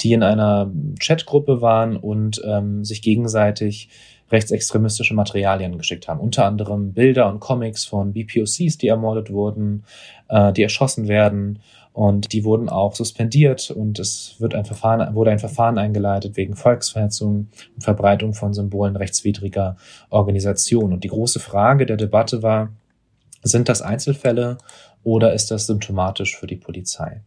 die in einer Chatgruppe waren und ähm, sich gegenseitig rechtsextremistische Materialien geschickt haben. Unter anderem Bilder und Comics von BPOCs, die ermordet wurden, äh, die erschossen werden. Und die wurden auch suspendiert und es wird ein Verfahren, wurde ein Verfahren eingeleitet wegen Volksverhetzung und Verbreitung von Symbolen rechtswidriger Organisation. Und die große Frage der Debatte war, sind das Einzelfälle oder ist das symptomatisch für die Polizei?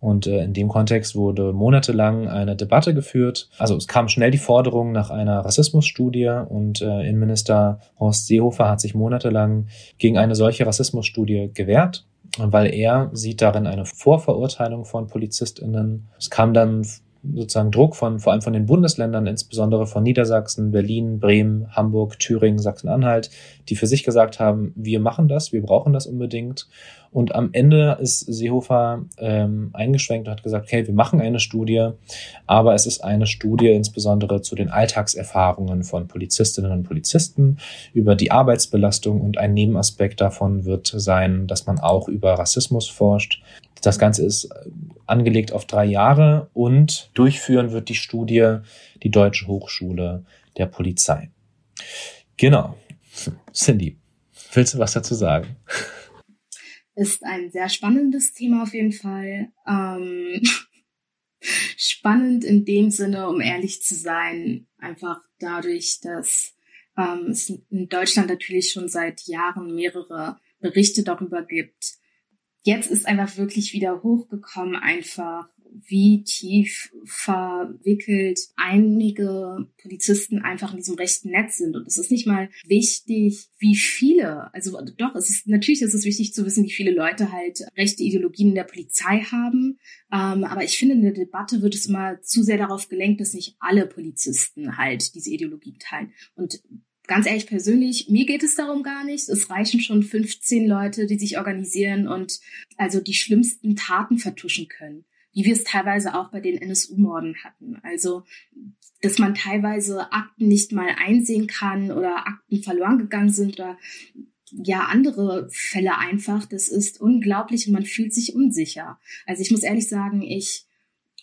Und äh, in dem Kontext wurde monatelang eine Debatte geführt. Also es kam schnell die Forderung nach einer Rassismusstudie und äh, Innenminister Horst Seehofer hat sich monatelang gegen eine solche Rassismusstudie gewehrt weil er sieht darin eine Vorverurteilung von PolizistInnen. Es kam dann sozusagen Druck von vor allem von den Bundesländern, insbesondere von Niedersachsen, Berlin, Bremen, Hamburg, Thüringen, Sachsen-Anhalt, die für sich gesagt haben, wir machen das, wir brauchen das unbedingt. Und am Ende ist Seehofer ähm, eingeschränkt und hat gesagt, okay, wir machen eine Studie, aber es ist eine Studie insbesondere zu den Alltagserfahrungen von Polizistinnen und Polizisten über die Arbeitsbelastung und ein Nebenaspekt davon wird sein, dass man auch über Rassismus forscht. Das Ganze ist äh, angelegt auf drei Jahre und durchführen wird die Studie die Deutsche Hochschule der Polizei. Genau. Cindy, willst du was dazu sagen? Ist ein sehr spannendes Thema auf jeden Fall. Ähm, spannend in dem Sinne, um ehrlich zu sein, einfach dadurch, dass ähm, es in Deutschland natürlich schon seit Jahren mehrere Berichte darüber gibt, jetzt ist einfach wirklich wieder hochgekommen, einfach wie tief verwickelt einige Polizisten einfach in diesem rechten Netz sind. Und es ist nicht mal wichtig, wie viele, also doch, es ist natürlich ist es wichtig zu wissen, wie viele Leute halt rechte Ideologien in der Polizei haben. Ähm, aber ich finde, in der Debatte wird es immer zu sehr darauf gelenkt, dass nicht alle Polizisten halt diese Ideologie teilen. Und ganz ehrlich persönlich, mir geht es darum gar nicht. Es reichen schon 15 Leute, die sich organisieren und also die schlimmsten Taten vertuschen können, wie wir es teilweise auch bei den NSU-Morden hatten. Also, dass man teilweise Akten nicht mal einsehen kann oder Akten verloren gegangen sind oder ja andere Fälle einfach. Das ist unglaublich und man fühlt sich unsicher. Also ich muss ehrlich sagen, ich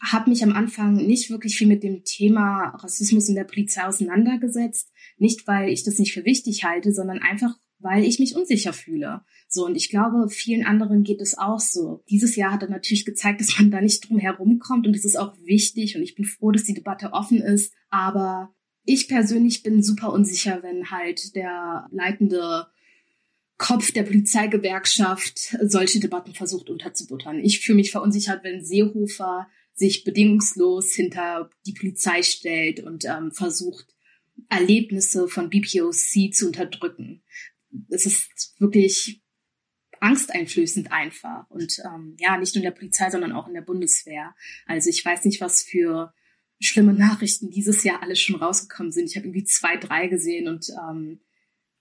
habe mich am Anfang nicht wirklich viel mit dem Thema Rassismus in der Polizei auseinandergesetzt. Nicht, weil ich das nicht für wichtig halte, sondern einfach, weil ich mich unsicher fühle. So, und ich glaube, vielen anderen geht es auch so. Dieses Jahr hat er natürlich gezeigt, dass man da nicht drum herum kommt und das ist auch wichtig und ich bin froh, dass die Debatte offen ist. Aber ich persönlich bin super unsicher, wenn halt der leitende Kopf der Polizeigewerkschaft solche Debatten versucht unterzubuttern. Ich fühle mich verunsichert, wenn Seehofer sich bedingungslos hinter die Polizei stellt und ähm, versucht, Erlebnisse von BPOC zu unterdrücken. Es ist wirklich angsteinflößend einfach. Und ähm, ja, nicht nur in der Polizei, sondern auch in der Bundeswehr. Also ich weiß nicht, was für schlimme Nachrichten dieses Jahr alles schon rausgekommen sind. Ich habe irgendwie zwei, drei gesehen und ähm,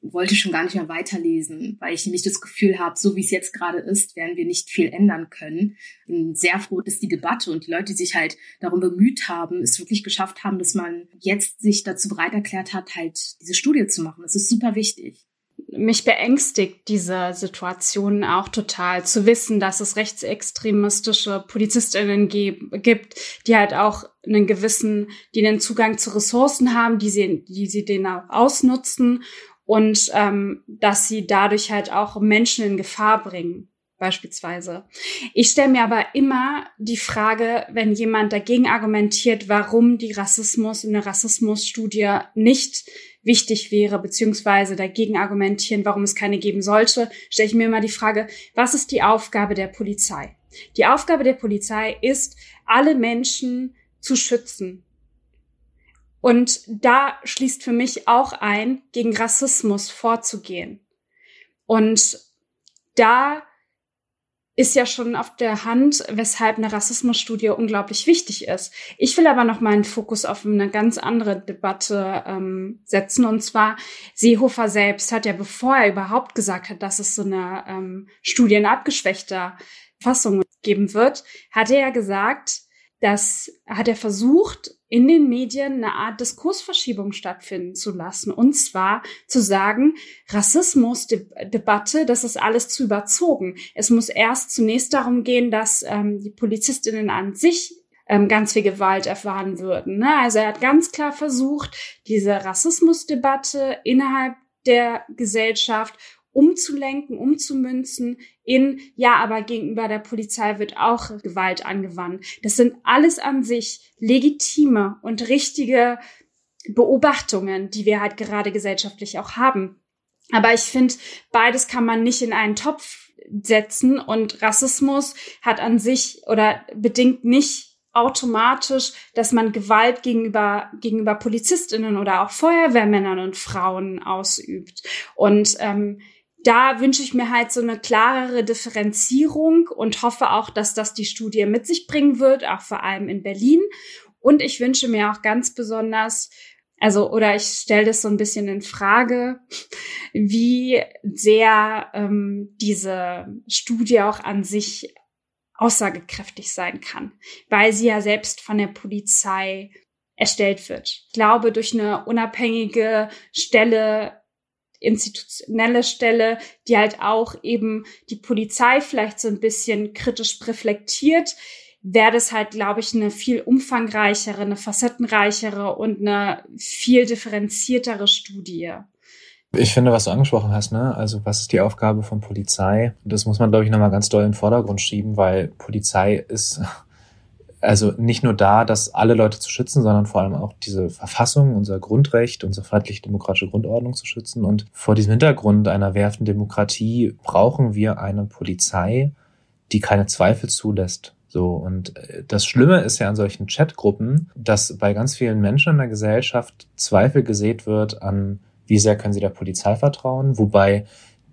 wollte schon gar nicht mehr weiterlesen, weil ich nämlich das Gefühl habe, so wie es jetzt gerade ist, werden wir nicht viel ändern können. Bin sehr froh, dass die Debatte und die Leute, die sich halt darum bemüht haben, es wirklich geschafft haben, dass man jetzt sich dazu bereit erklärt hat, halt diese Studie zu machen. Das ist super wichtig. Mich beängstigt diese Situation auch total, zu wissen, dass es rechtsextremistische PolizistInnen gibt, die halt auch einen gewissen, die den Zugang zu Ressourcen haben, die sie, die sie den auch ausnutzen und ähm, dass sie dadurch halt auch Menschen in Gefahr bringen beispielsweise. Ich stelle mir aber immer die Frage, wenn jemand dagegen argumentiert, warum die Rassismus in der Rassismusstudie nicht wichtig wäre, beziehungsweise dagegen argumentieren, warum es keine geben sollte, stelle ich mir immer die Frage, was ist die Aufgabe der Polizei? Die Aufgabe der Polizei ist, alle Menschen zu schützen, und da schließt für mich auch ein, gegen Rassismus vorzugehen. Und da ist ja schon auf der Hand, weshalb eine Rassismusstudie unglaublich wichtig ist. Ich will aber noch mal einen Fokus auf eine ganz andere Debatte ähm, setzen. Und zwar Seehofer selbst hat ja, bevor er überhaupt gesagt hat, dass es so eine ähm, Studie in abgeschwächter Fassung geben wird, hat er ja gesagt, dass hat er versucht, in den Medien eine Art Diskursverschiebung stattfinden zu lassen. Und zwar zu sagen, Rassismus, De Debatte, das ist alles zu überzogen. Es muss erst zunächst darum gehen, dass ähm, die Polizistinnen an sich ähm, ganz viel Gewalt erfahren würden. Ne? Also er hat ganz klar versucht, diese Rassismusdebatte innerhalb der Gesellschaft umzulenken, umzumünzen in, ja, aber gegenüber der Polizei wird auch Gewalt angewandt. Das sind alles an sich legitime und richtige Beobachtungen, die wir halt gerade gesellschaftlich auch haben. Aber ich finde, beides kann man nicht in einen Topf setzen und Rassismus hat an sich oder bedingt nicht automatisch, dass man Gewalt gegenüber, gegenüber Polizistinnen oder auch Feuerwehrmännern und Frauen ausübt. Und ähm, da wünsche ich mir halt so eine klarere Differenzierung und hoffe auch, dass das die Studie mit sich bringen wird, auch vor allem in Berlin. Und ich wünsche mir auch ganz besonders, also oder ich stelle das so ein bisschen in Frage, wie sehr ähm, diese Studie auch an sich aussagekräftig sein kann, weil sie ja selbst von der Polizei erstellt wird. Ich glaube, durch eine unabhängige Stelle institutionelle Stelle, die halt auch eben die Polizei vielleicht so ein bisschen kritisch reflektiert, wäre das halt, glaube ich, eine viel umfangreichere, eine facettenreichere und eine viel differenziertere Studie. Ich finde, was du angesprochen hast, ne, also was ist die Aufgabe von Polizei? Das muss man, glaube ich, nochmal ganz doll in den Vordergrund schieben, weil Polizei ist also nicht nur da, das alle Leute zu schützen, sondern vor allem auch diese Verfassung, unser Grundrecht, unsere freiheitlich-demokratische Grundordnung zu schützen. Und vor diesem Hintergrund einer werfenden Demokratie brauchen wir eine Polizei, die keine Zweifel zulässt So, und äh, das Schlimme ist ja an solchen Chatgruppen, dass bei ganz vielen Menschen in der Gesellschaft Zweifel gesät wird an, wie sehr können sie der Polizei vertrauen, wobei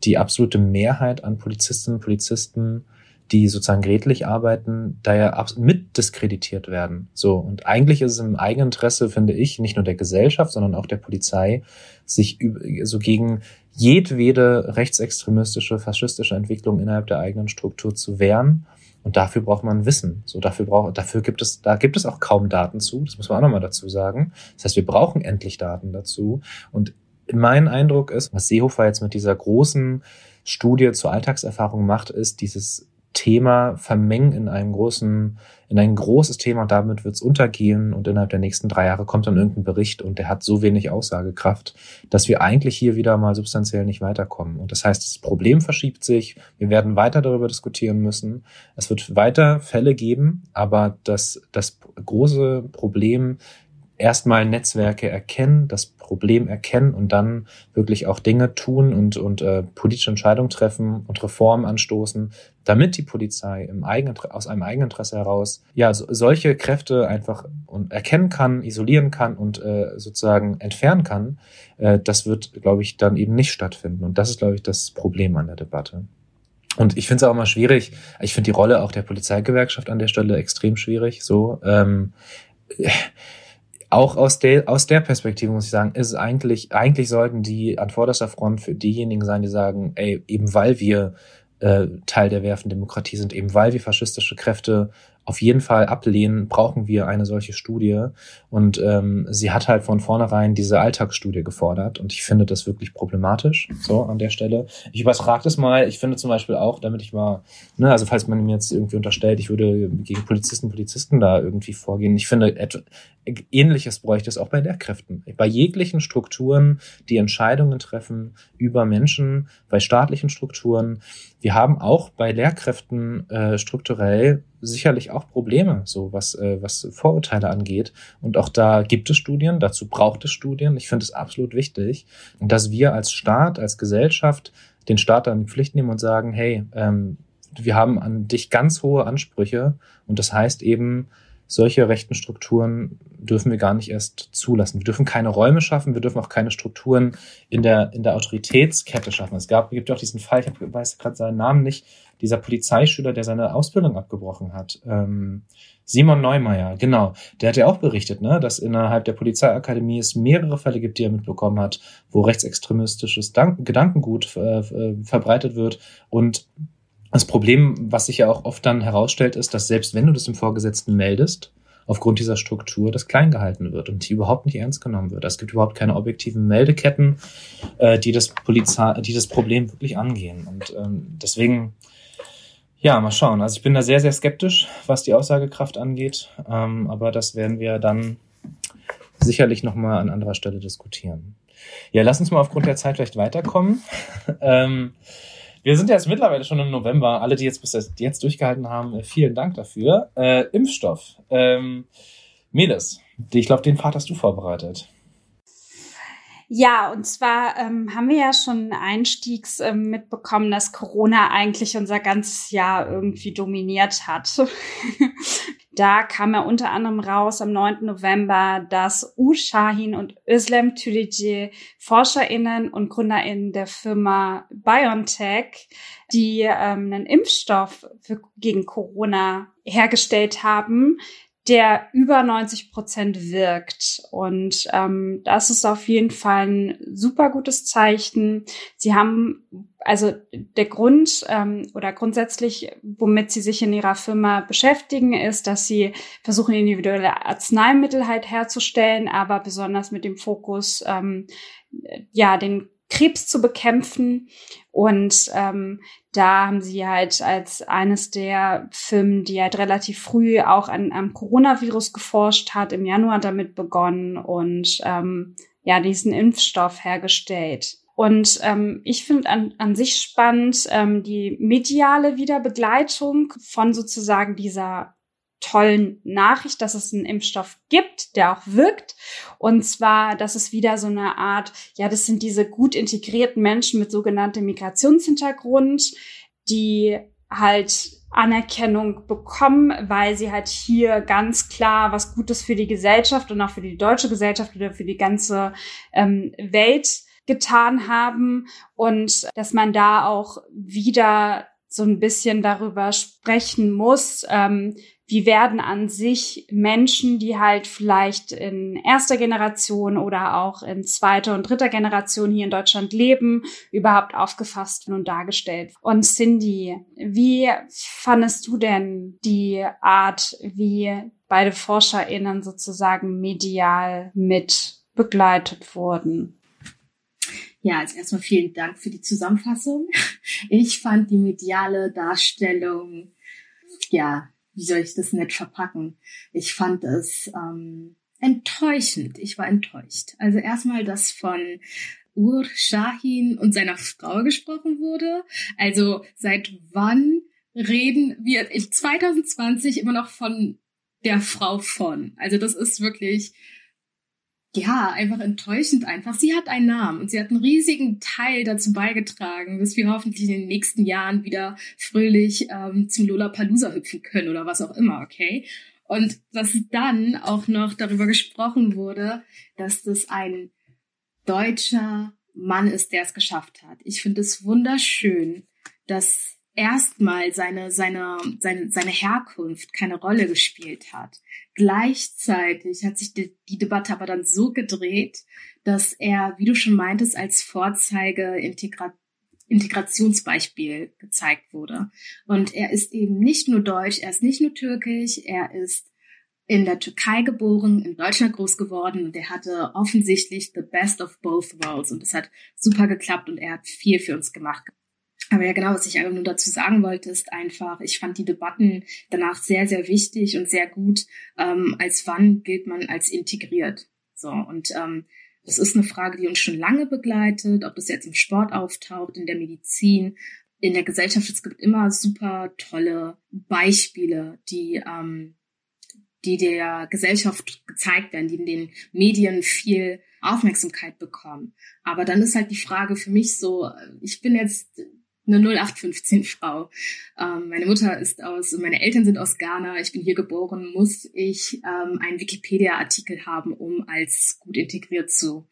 die absolute Mehrheit an Polizistinnen und Polizisten die sozusagen redlich arbeiten, da ja mit diskreditiert werden. So. Und eigentlich ist es im Eigeninteresse, finde ich, nicht nur der Gesellschaft, sondern auch der Polizei, sich so gegen jedwede rechtsextremistische, faschistische Entwicklung innerhalb der eigenen Struktur zu wehren. Und dafür braucht man Wissen. So dafür braucht, dafür gibt es, da gibt es auch kaum Daten zu. Das muss man auch nochmal dazu sagen. Das heißt, wir brauchen endlich Daten dazu. Und mein Eindruck ist, was Seehofer jetzt mit dieser großen Studie zur Alltagserfahrung macht, ist dieses Thema vermengen in einen großen, in ein großes Thema und damit wird es untergehen und innerhalb der nächsten drei Jahre kommt dann irgendein Bericht und der hat so wenig Aussagekraft, dass wir eigentlich hier wieder mal substanziell nicht weiterkommen. Und das heißt, das Problem verschiebt sich, wir werden weiter darüber diskutieren müssen. Es wird weiter Fälle geben, aber das, das große Problem erstmal Netzwerke erkennen, das Problem erkennen und dann wirklich auch Dinge tun und, und äh, politische Entscheidungen treffen und Reformen anstoßen, damit die Polizei im eigenen, aus einem eigenen Interesse heraus ja so, solche Kräfte einfach und erkennen kann, isolieren kann und äh, sozusagen entfernen kann, äh, das wird, glaube ich, dann eben nicht stattfinden. Und das ist, glaube ich, das Problem an der Debatte. Und ich finde es auch immer schwierig, ich finde die Rolle auch der Polizeigewerkschaft an der Stelle extrem schwierig. So, ähm, auch aus der, aus der Perspektive muss ich sagen, ist eigentlich, eigentlich sollten die an vorderster Front für diejenigen sein, die sagen, ey, eben weil wir äh, Teil der werfen Demokratie sind, eben weil wir faschistische Kräfte auf jeden Fall ablehnen, brauchen wir eine solche Studie. Und ähm, sie hat halt von vornherein diese Alltagsstudie gefordert. Und ich finde das wirklich problematisch, so an der Stelle. Ich übertrage das mal. Ich finde zum Beispiel auch, damit ich mal, ne, also falls man mir jetzt irgendwie unterstellt, ich würde gegen Polizisten, Polizisten da irgendwie vorgehen. Ich finde, ähnliches bräuchte es auch bei Lehrkräften. Bei jeglichen Strukturen, die Entscheidungen treffen über Menschen, bei staatlichen Strukturen. Wir haben auch bei Lehrkräften äh, strukturell sicherlich auch Probleme, so was, äh, was Vorurteile angeht. Und auch da gibt es Studien, dazu braucht es Studien. Ich finde es absolut wichtig, dass wir als Staat, als Gesellschaft den Staat dann in Pflicht nehmen und sagen, hey, ähm, wir haben an dich ganz hohe Ansprüche und das heißt eben, solche rechten Strukturen dürfen wir gar nicht erst zulassen. Wir dürfen keine Räume schaffen, wir dürfen auch keine Strukturen in der, in der Autoritätskette schaffen. Es gab, gibt auch diesen Fall, ich weiß gerade seinen Namen nicht, dieser Polizeischüler, der seine Ausbildung abgebrochen hat. Ähm, Simon Neumeier, genau. Der hat ja auch berichtet, ne, dass innerhalb der Polizeiakademie es mehrere Fälle gibt, die er mitbekommen hat, wo rechtsextremistisches Dank Gedankengut äh, äh, verbreitet wird. Und das Problem, was sich ja auch oft dann herausstellt, ist, dass selbst wenn du das im Vorgesetzten meldest, aufgrund dieser Struktur das klein gehalten wird und die überhaupt nicht ernst genommen wird. Es gibt überhaupt keine objektiven Meldeketten, äh, die das Polizei, die das Problem wirklich angehen. Und ähm, deswegen ja, mal schauen. Also ich bin da sehr, sehr skeptisch, was die Aussagekraft angeht. Ähm, aber das werden wir dann sicherlich nochmal an anderer Stelle diskutieren. Ja, lass uns mal aufgrund der Zeit vielleicht weiterkommen. ähm, wir sind ja jetzt mittlerweile schon im November. Alle, die jetzt bis jetzt durchgehalten haben, äh, vielen Dank dafür. Äh, Impfstoff. Ähm, Meles, ich glaube, den Pfad hast du vorbereitet. Ja, und zwar ähm, haben wir ja schon einstiegs ähm, mitbekommen, dass Corona eigentlich unser ganzes Jahr irgendwie dominiert hat. da kam ja unter anderem raus am 9. November, dass U Shahin und Özlem Türeci, ForscherInnen und GründerInnen der Firma BioNTech, die ähm, einen Impfstoff für, gegen Corona hergestellt haben, der über 90 Prozent wirkt. Und ähm, das ist auf jeden Fall ein super gutes Zeichen. Sie haben also der Grund ähm, oder grundsätzlich, womit sie sich in ihrer Firma beschäftigen, ist, dass sie versuchen, individuelle Arzneimittel halt herzustellen, aber besonders mit dem Fokus, ähm, ja, den Krebs zu bekämpfen. Und ähm, da haben sie halt als eines der Firmen, die halt relativ früh auch an, am Coronavirus geforscht hat, im Januar damit begonnen und ähm, ja, diesen Impfstoff hergestellt. Und ähm, ich finde an, an sich spannend ähm, die mediale Wiederbegleitung von sozusagen dieser tollen Nachricht, dass es einen Impfstoff gibt, der auch wirkt. Und zwar, dass es wieder so eine Art, ja, das sind diese gut integrierten Menschen mit sogenanntem Migrationshintergrund, die halt Anerkennung bekommen, weil sie halt hier ganz klar was Gutes für die Gesellschaft und auch für die deutsche Gesellschaft oder für die ganze ähm, Welt getan haben und dass man da auch wieder so ein bisschen darüber sprechen muss, ähm, wie werden an sich Menschen, die halt vielleicht in erster Generation oder auch in zweiter und dritter Generation hier in Deutschland leben, überhaupt aufgefasst und dargestellt. Und Cindy, wie fandest du denn die Art, wie beide ForscherInnen sozusagen medial mit begleitet wurden? Ja, als erstmal vielen Dank für die Zusammenfassung. Ich fand die mediale Darstellung, ja, wie soll ich das nett verpacken? Ich fand es ähm, enttäuschend. Ich war enttäuscht. Also erstmal, dass von Ur Shahin und seiner Frau gesprochen wurde. Also seit wann reden wir in 2020 immer noch von der Frau von? Also das ist wirklich ja, einfach enttäuschend einfach. Sie hat einen Namen und sie hat einen riesigen Teil dazu beigetragen, dass wir hoffentlich in den nächsten Jahren wieder fröhlich ähm, zum Lollapalooza hüpfen können oder was auch immer, okay? Und dass dann auch noch darüber gesprochen wurde, dass das ein deutscher Mann ist, der es geschafft hat. Ich finde es wunderschön, dass erstmal seine, seine, seine, seine Herkunft keine Rolle gespielt hat. Gleichzeitig hat sich die, die Debatte aber dann so gedreht, dass er, wie du schon meintest, als Vorzeige Integra Integrationsbeispiel gezeigt wurde. Und er ist eben nicht nur deutsch, er ist nicht nur türkisch, er ist in der Türkei geboren, in Deutschland groß geworden und er hatte offensichtlich the best of both worlds und es hat super geklappt und er hat viel für uns gemacht. Aber ja, genau, was ich einfach nur dazu sagen wollte, ist einfach, ich fand die Debatten danach sehr, sehr wichtig und sehr gut. Ähm, als wann gilt man als integriert? So, und ähm, das ist eine Frage, die uns schon lange begleitet, ob das jetzt im Sport auftaucht, in der Medizin, in der Gesellschaft. Es gibt immer super tolle Beispiele, die, ähm, die der Gesellschaft gezeigt werden, die in den Medien viel Aufmerksamkeit bekommen. Aber dann ist halt die Frage für mich so, ich bin jetzt eine 0815-Frau. Ähm, meine Mutter ist aus, meine Eltern sind aus Ghana, ich bin hier geboren, muss ich ähm, einen Wikipedia-Artikel haben, um als gut integriert zu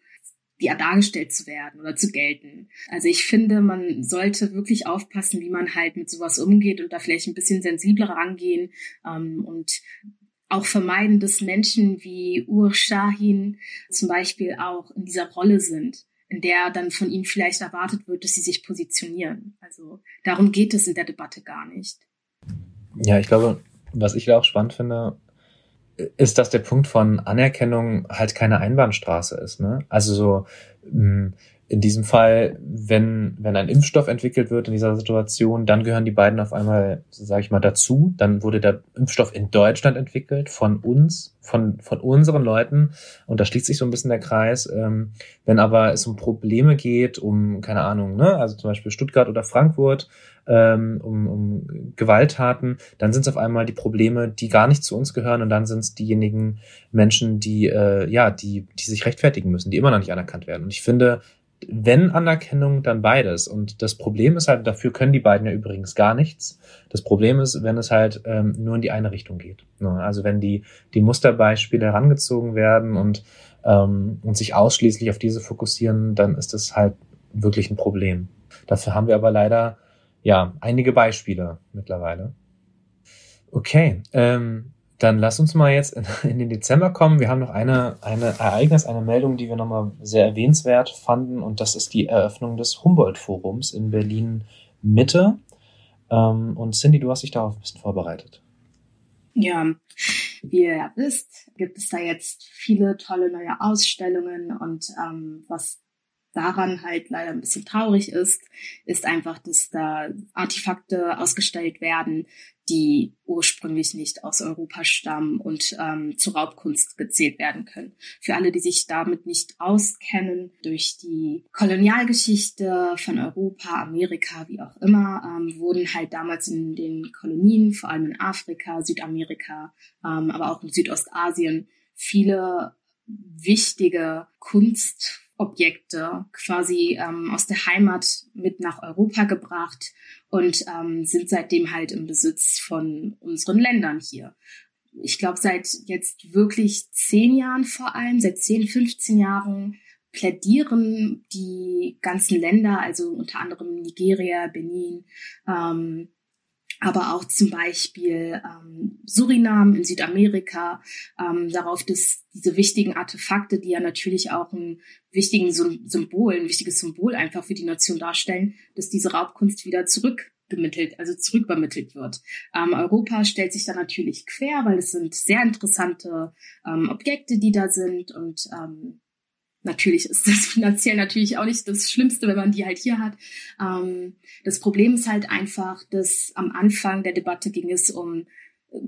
ja, dargestellt zu werden oder zu gelten. Also ich finde, man sollte wirklich aufpassen, wie man halt mit sowas umgeht und da vielleicht ein bisschen sensibler rangehen ähm, und auch vermeiden, dass Menschen wie Ur Shahin zum Beispiel auch in dieser Rolle sind in der dann von ihnen vielleicht erwartet wird, dass sie sich positionieren. Also darum geht es in der Debatte gar nicht. Ja, ich glaube, was ich auch spannend finde, ist, dass der Punkt von Anerkennung halt keine Einbahnstraße ist. Ne? Also so, hm, in diesem Fall, wenn, wenn ein Impfstoff entwickelt wird in dieser Situation, dann gehören die beiden auf einmal, sage ich mal, dazu. Dann wurde der Impfstoff in Deutschland entwickelt, von uns, von, von unseren Leuten. Und da schließt sich so ein bisschen der Kreis. Ähm, wenn aber es um Probleme geht, um, keine Ahnung, ne, also zum Beispiel Stuttgart oder Frankfurt, ähm, um, um Gewalttaten, dann sind es auf einmal die Probleme, die gar nicht zu uns gehören und dann sind es diejenigen Menschen, die äh, ja, die, die sich rechtfertigen müssen, die immer noch nicht anerkannt werden. Und ich finde, wenn Anerkennung, dann beides. Und das Problem ist halt, dafür können die beiden ja übrigens gar nichts. Das Problem ist, wenn es halt ähm, nur in die eine Richtung geht. Ne? Also wenn die, die Musterbeispiele herangezogen werden und, ähm, und sich ausschließlich auf diese fokussieren, dann ist das halt wirklich ein Problem. Dafür haben wir aber leider ja einige Beispiele mittlerweile. Okay, ähm, dann lass uns mal jetzt in, den Dezember kommen. Wir haben noch eine, eine Ereignis, eine Meldung, die wir nochmal sehr erwähnenswert fanden. Und das ist die Eröffnung des Humboldt-Forums in Berlin Mitte. Ähm, und Cindy, du hast dich darauf ein bisschen vorbereitet. Ja, wie ihr wisst, gibt es da jetzt viele tolle neue Ausstellungen und ähm, was daran halt leider ein bisschen traurig ist, ist einfach, dass da Artefakte ausgestellt werden, die ursprünglich nicht aus Europa stammen und ähm, zu Raubkunst gezählt werden können. Für alle, die sich damit nicht auskennen, durch die Kolonialgeschichte von Europa, Amerika, wie auch immer, ähm, wurden halt damals in den Kolonien, vor allem in Afrika, Südamerika, ähm, aber auch in Südostasien, viele wichtige Kunst Objekte quasi ähm, aus der Heimat mit nach Europa gebracht und ähm, sind seitdem halt im Besitz von unseren Ländern hier. Ich glaube, seit jetzt wirklich zehn Jahren vor allem, seit zehn, 15 Jahren plädieren die ganzen Länder, also unter anderem Nigeria, Benin, ähm, aber auch zum Beispiel ähm, Surinam in Südamerika, ähm, darauf, dass diese wichtigen Artefakte, die ja natürlich auch ein wichtigen Symbol, ein wichtiges Symbol einfach für die Nation darstellen, dass diese Raubkunst wieder zurückgemittelt, also zurückübermittelt wird. Ähm, Europa stellt sich da natürlich quer, weil es sind sehr interessante ähm, Objekte, die da sind und ähm, Natürlich ist das finanziell natürlich auch nicht das Schlimmste, wenn man die halt hier hat. Ähm, das Problem ist halt einfach, dass am Anfang der Debatte ging es um, äh,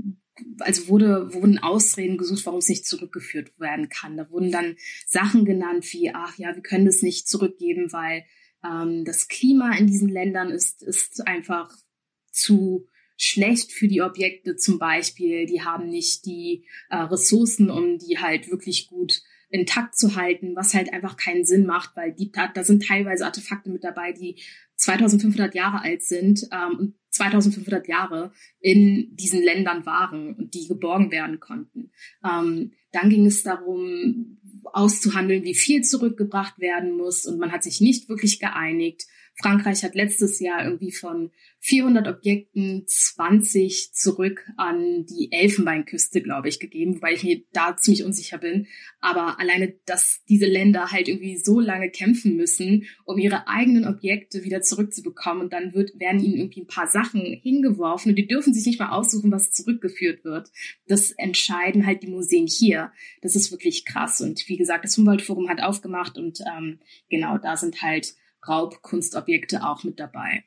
also wurde, wurden Ausreden gesucht, warum es nicht zurückgeführt werden kann. Da wurden dann Sachen genannt wie, ach ja, wir können das nicht zurückgeben, weil ähm, das Klima in diesen Ländern ist, ist einfach zu schlecht für die Objekte zum Beispiel. Die haben nicht die äh, Ressourcen, um die halt wirklich gut intakt zu halten, was halt einfach keinen Sinn macht, weil die, da sind teilweise Artefakte mit dabei, die 2500 Jahre alt sind ähm, und 2500 Jahre in diesen Ländern waren und die geborgen werden konnten. Ähm, dann ging es darum, auszuhandeln, wie viel zurückgebracht werden muss und man hat sich nicht wirklich geeinigt. Frankreich hat letztes Jahr irgendwie von 400 Objekten 20 zurück an die Elfenbeinküste, glaube ich, gegeben, weil ich mir da ziemlich unsicher bin. Aber alleine, dass diese Länder halt irgendwie so lange kämpfen müssen, um ihre eigenen Objekte wieder zurückzubekommen und dann wird, werden ihnen irgendwie ein paar Sachen hingeworfen und die dürfen sich nicht mal aussuchen, was zurückgeführt wird. Das entscheiden halt die Museen hier. Das ist wirklich krass. Und wie gesagt, das Humboldt-Forum hat aufgemacht und ähm, genau da sind halt Raubkunstobjekte auch mit dabei.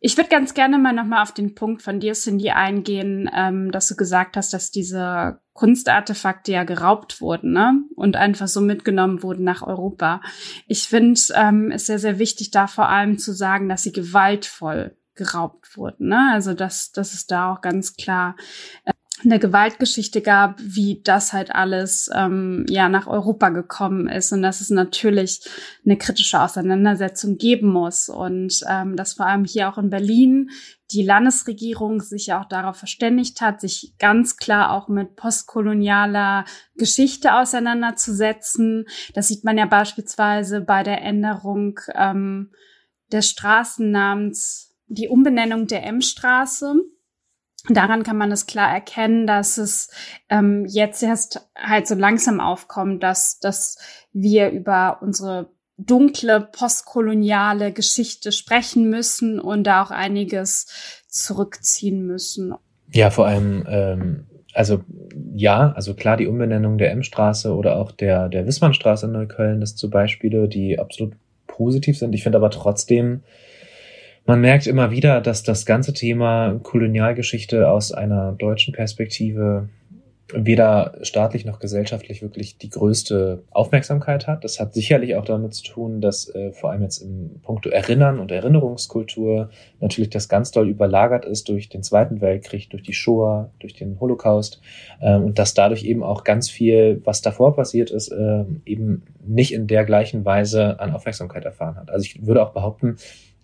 Ich würde ganz gerne mal nochmal auf den Punkt von dir, Cindy, eingehen, ähm, dass du gesagt hast, dass diese Kunstartefakte ja geraubt wurden ne? und einfach so mitgenommen wurden nach Europa. Ich finde ähm, es sehr, sehr wichtig, da vor allem zu sagen, dass sie gewaltvoll geraubt wurden. Ne? Also dass, dass es da auch ganz klar äh, eine Gewaltgeschichte gab, wie das halt alles ähm, ja nach Europa gekommen ist und dass es natürlich eine kritische Auseinandersetzung geben muss und ähm, dass vor allem hier auch in Berlin die Landesregierung sich ja auch darauf verständigt hat, sich ganz klar auch mit postkolonialer Geschichte auseinanderzusetzen. Das sieht man ja beispielsweise bei der Änderung ähm, des Straßennamens, die Umbenennung der M-Straße daran kann man es klar erkennen, dass es ähm, jetzt erst halt so langsam aufkommt, dass, dass wir über unsere dunkle postkoloniale Geschichte sprechen müssen und da auch einiges zurückziehen müssen. Ja, vor allem, ähm, also ja, also klar die Umbenennung der M-Straße oder auch der, der Wissmannstraße in Neukölln, das sind so Beispiele, die absolut positiv sind. Ich finde aber trotzdem, man merkt immer wieder, dass das ganze Thema Kolonialgeschichte aus einer deutschen Perspektive weder staatlich noch gesellschaftlich wirklich die größte Aufmerksamkeit hat. Das hat sicherlich auch damit zu tun, dass äh, vor allem jetzt im Punkto Erinnern und Erinnerungskultur natürlich das ganz doll überlagert ist durch den Zweiten Weltkrieg, durch die Shoah, durch den Holocaust ähm, und dass dadurch eben auch ganz viel, was davor passiert ist, äh, eben nicht in der gleichen Weise an Aufmerksamkeit erfahren hat. Also ich würde auch behaupten,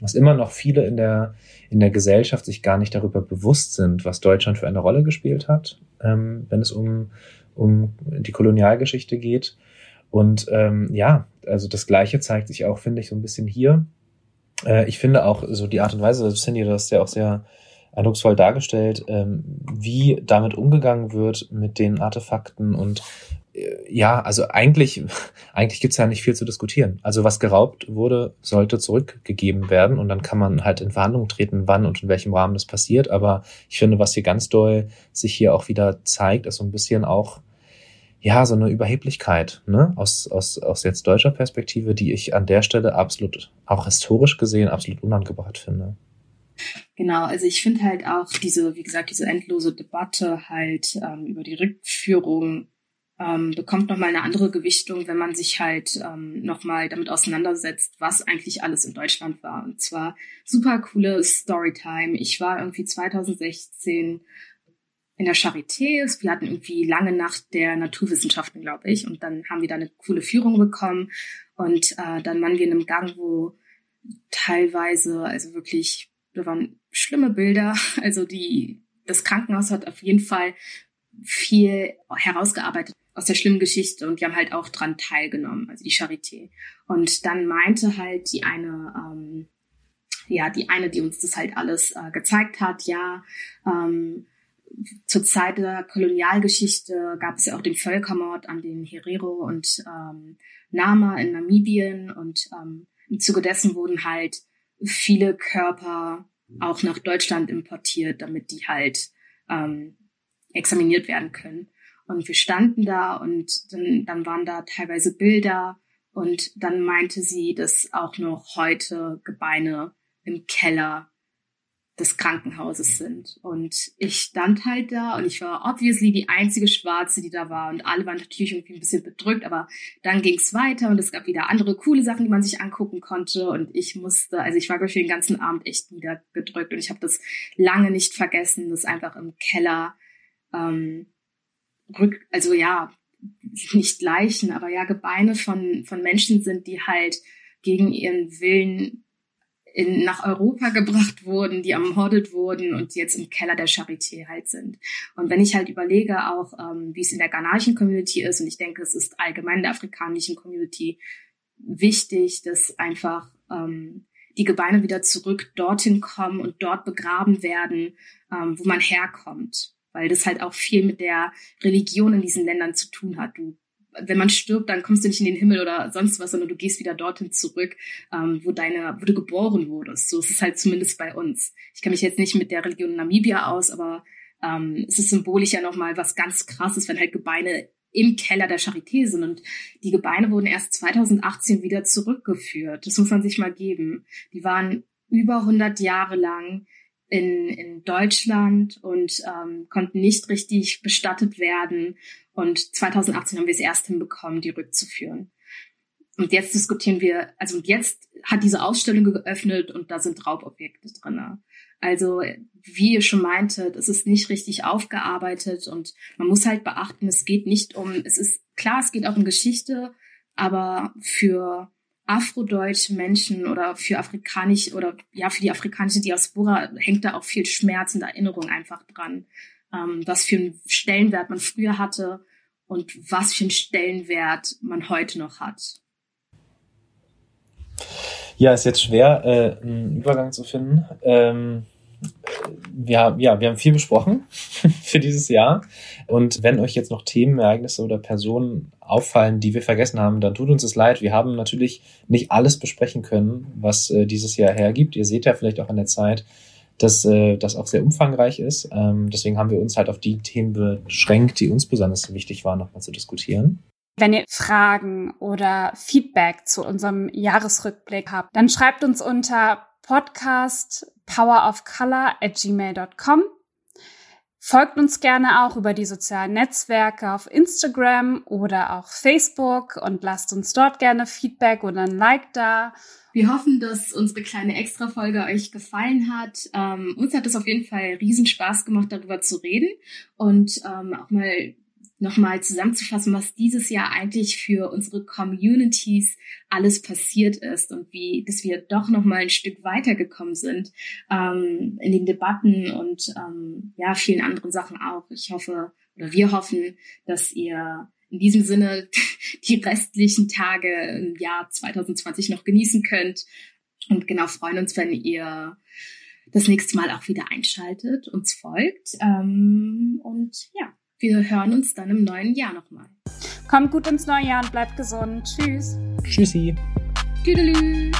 dass immer noch viele in der, in der Gesellschaft sich gar nicht darüber bewusst sind, was Deutschland für eine Rolle gespielt hat, ähm, wenn es um, um die Kolonialgeschichte geht. Und ähm, ja, also das Gleiche zeigt sich auch, finde ich, so ein bisschen hier. Äh, ich finde auch so die Art und Weise, Cindy, das ist ja auch sehr eindrucksvoll dargestellt, ähm, wie damit umgegangen wird mit den Artefakten und ja, also eigentlich, eigentlich gibt's ja nicht viel zu diskutieren. Also was geraubt wurde, sollte zurückgegeben werden und dann kann man halt in Verhandlungen treten, wann und in welchem Rahmen das passiert. Aber ich finde, was hier ganz doll sich hier auch wieder zeigt, ist so ein bisschen auch, ja, so eine Überheblichkeit, ne, aus, aus, aus jetzt deutscher Perspektive, die ich an der Stelle absolut, auch historisch gesehen, absolut unangebracht finde. Genau, also ich finde halt auch diese, wie gesagt, diese endlose Debatte halt ähm, über die Rückführung ähm, bekommt nochmal eine andere Gewichtung, wenn man sich halt ähm, nochmal damit auseinandersetzt, was eigentlich alles in Deutschland war. Und zwar super coole Storytime. Ich war irgendwie 2016 in der Charité. Wir hatten irgendwie lange Nacht der Naturwissenschaften, glaube ich. Und dann haben wir da eine coole Führung bekommen. Und äh, dann waren wir in einem Gang, wo teilweise, also wirklich, da waren schlimme Bilder. Also die, das Krankenhaus hat auf jeden Fall viel herausgearbeitet aus der schlimmen Geschichte und die haben halt auch dran teilgenommen, also die Charité. Und dann meinte halt die eine, ähm, ja, die eine, die uns das halt alles äh, gezeigt hat, ja, ähm, zur Zeit der Kolonialgeschichte gab es ja auch den Völkermord an den Herero und ähm, Nama in Namibien und ähm, im Zuge dessen wurden halt viele Körper auch nach Deutschland importiert, damit die halt ähm, examiniert werden können. Und wir standen da und dann, dann waren da teilweise Bilder und dann meinte sie, dass auch noch heute Gebeine im Keller des Krankenhauses sind. Und ich stand halt da und ich war obviously die einzige Schwarze, die da war. Und alle waren natürlich irgendwie ein bisschen bedrückt, aber dann ging es weiter und es gab wieder andere coole Sachen, die man sich angucken konnte. Und ich musste, also ich war, glaube ich, den ganzen Abend echt wieder gedrückt und ich habe das lange nicht vergessen, dass einfach im Keller ähm, rück, also ja, nicht Leichen, aber ja, Gebeine von, von Menschen sind, die halt gegen ihren Willen in, nach Europa gebracht wurden, die ermordet wurden und jetzt im Keller der Charité halt sind. Und wenn ich halt überlege auch, ähm, wie es in der ghanaischen Community ist, und ich denke, es ist allgemein in der afrikanischen Community wichtig, dass einfach ähm, die Gebeine wieder zurück dorthin kommen und dort begraben werden, ähm, wo man herkommt weil das halt auch viel mit der Religion in diesen Ländern zu tun hat. Du, wenn man stirbt, dann kommst du nicht in den Himmel oder sonst was, sondern du gehst wieder dorthin zurück, ähm, wo deine, wo du geboren wurdest. So ist es halt zumindest bei uns. Ich kenne mich jetzt nicht mit der Religion Namibia aus, aber ähm, es ist symbolisch ja nochmal was ganz krasses, wenn halt Gebeine im Keller der Charité sind. Und die Gebeine wurden erst 2018 wieder zurückgeführt. Das muss man sich mal geben. Die waren über 100 Jahre lang in, in Deutschland und ähm, konnten nicht richtig bestattet werden. Und 2018 haben wir es erst hinbekommen, die rückzuführen. Und jetzt diskutieren wir, also jetzt hat diese Ausstellung geöffnet und da sind Raubobjekte drinne. Also wie ihr schon meintet, es ist nicht richtig aufgearbeitet und man muss halt beachten, es geht nicht um, es ist klar, es geht auch um Geschichte, aber für afrodeutsche Menschen oder für afrikanisch oder ja für die afrikanische Diaspora hängt da auch viel Schmerz und Erinnerung einfach dran, ähm, was für einen Stellenwert man früher hatte und was für einen Stellenwert man heute noch hat. Ja, ist jetzt schwer, äh, einen Übergang zu finden. Ähm, wir haben, ja, wir haben viel besprochen für dieses Jahr. Und wenn euch jetzt noch Themen, Ereignisse oder Personen auffallen, die wir vergessen haben, dann tut uns es leid. Wir haben natürlich nicht alles besprechen können, was äh, dieses Jahr hergibt. Ihr seht ja vielleicht auch an der Zeit, dass äh, das auch sehr umfangreich ist. Ähm, deswegen haben wir uns halt auf die Themen beschränkt, die uns besonders wichtig waren, nochmal zu diskutieren. Wenn ihr Fragen oder Feedback zu unserem Jahresrückblick habt, dann schreibt uns unter podcast powerofcolor at gmail.com. Folgt uns gerne auch über die sozialen Netzwerke auf Instagram oder auch Facebook und lasst uns dort gerne Feedback oder ein Like da. Wir hoffen, dass unsere kleine Extra-Folge euch gefallen hat. Ähm, uns hat es auf jeden Fall riesen Spaß gemacht, darüber zu reden und ähm, auch mal nochmal zusammenzufassen, was dieses Jahr eigentlich für unsere Communities alles passiert ist und wie, dass wir doch nochmal ein Stück weitergekommen sind ähm, in den Debatten und ähm, ja, vielen anderen Sachen auch. Ich hoffe oder wir hoffen, dass ihr in diesem Sinne die restlichen Tage im Jahr 2020 noch genießen könnt und genau freuen uns, wenn ihr das nächste Mal auch wieder einschaltet, uns folgt ähm, und ja, wir hören uns dann im neuen Jahr nochmal. Kommt gut ins neue Jahr und bleibt gesund. Tschüss. Tschüssi. Tüdelü.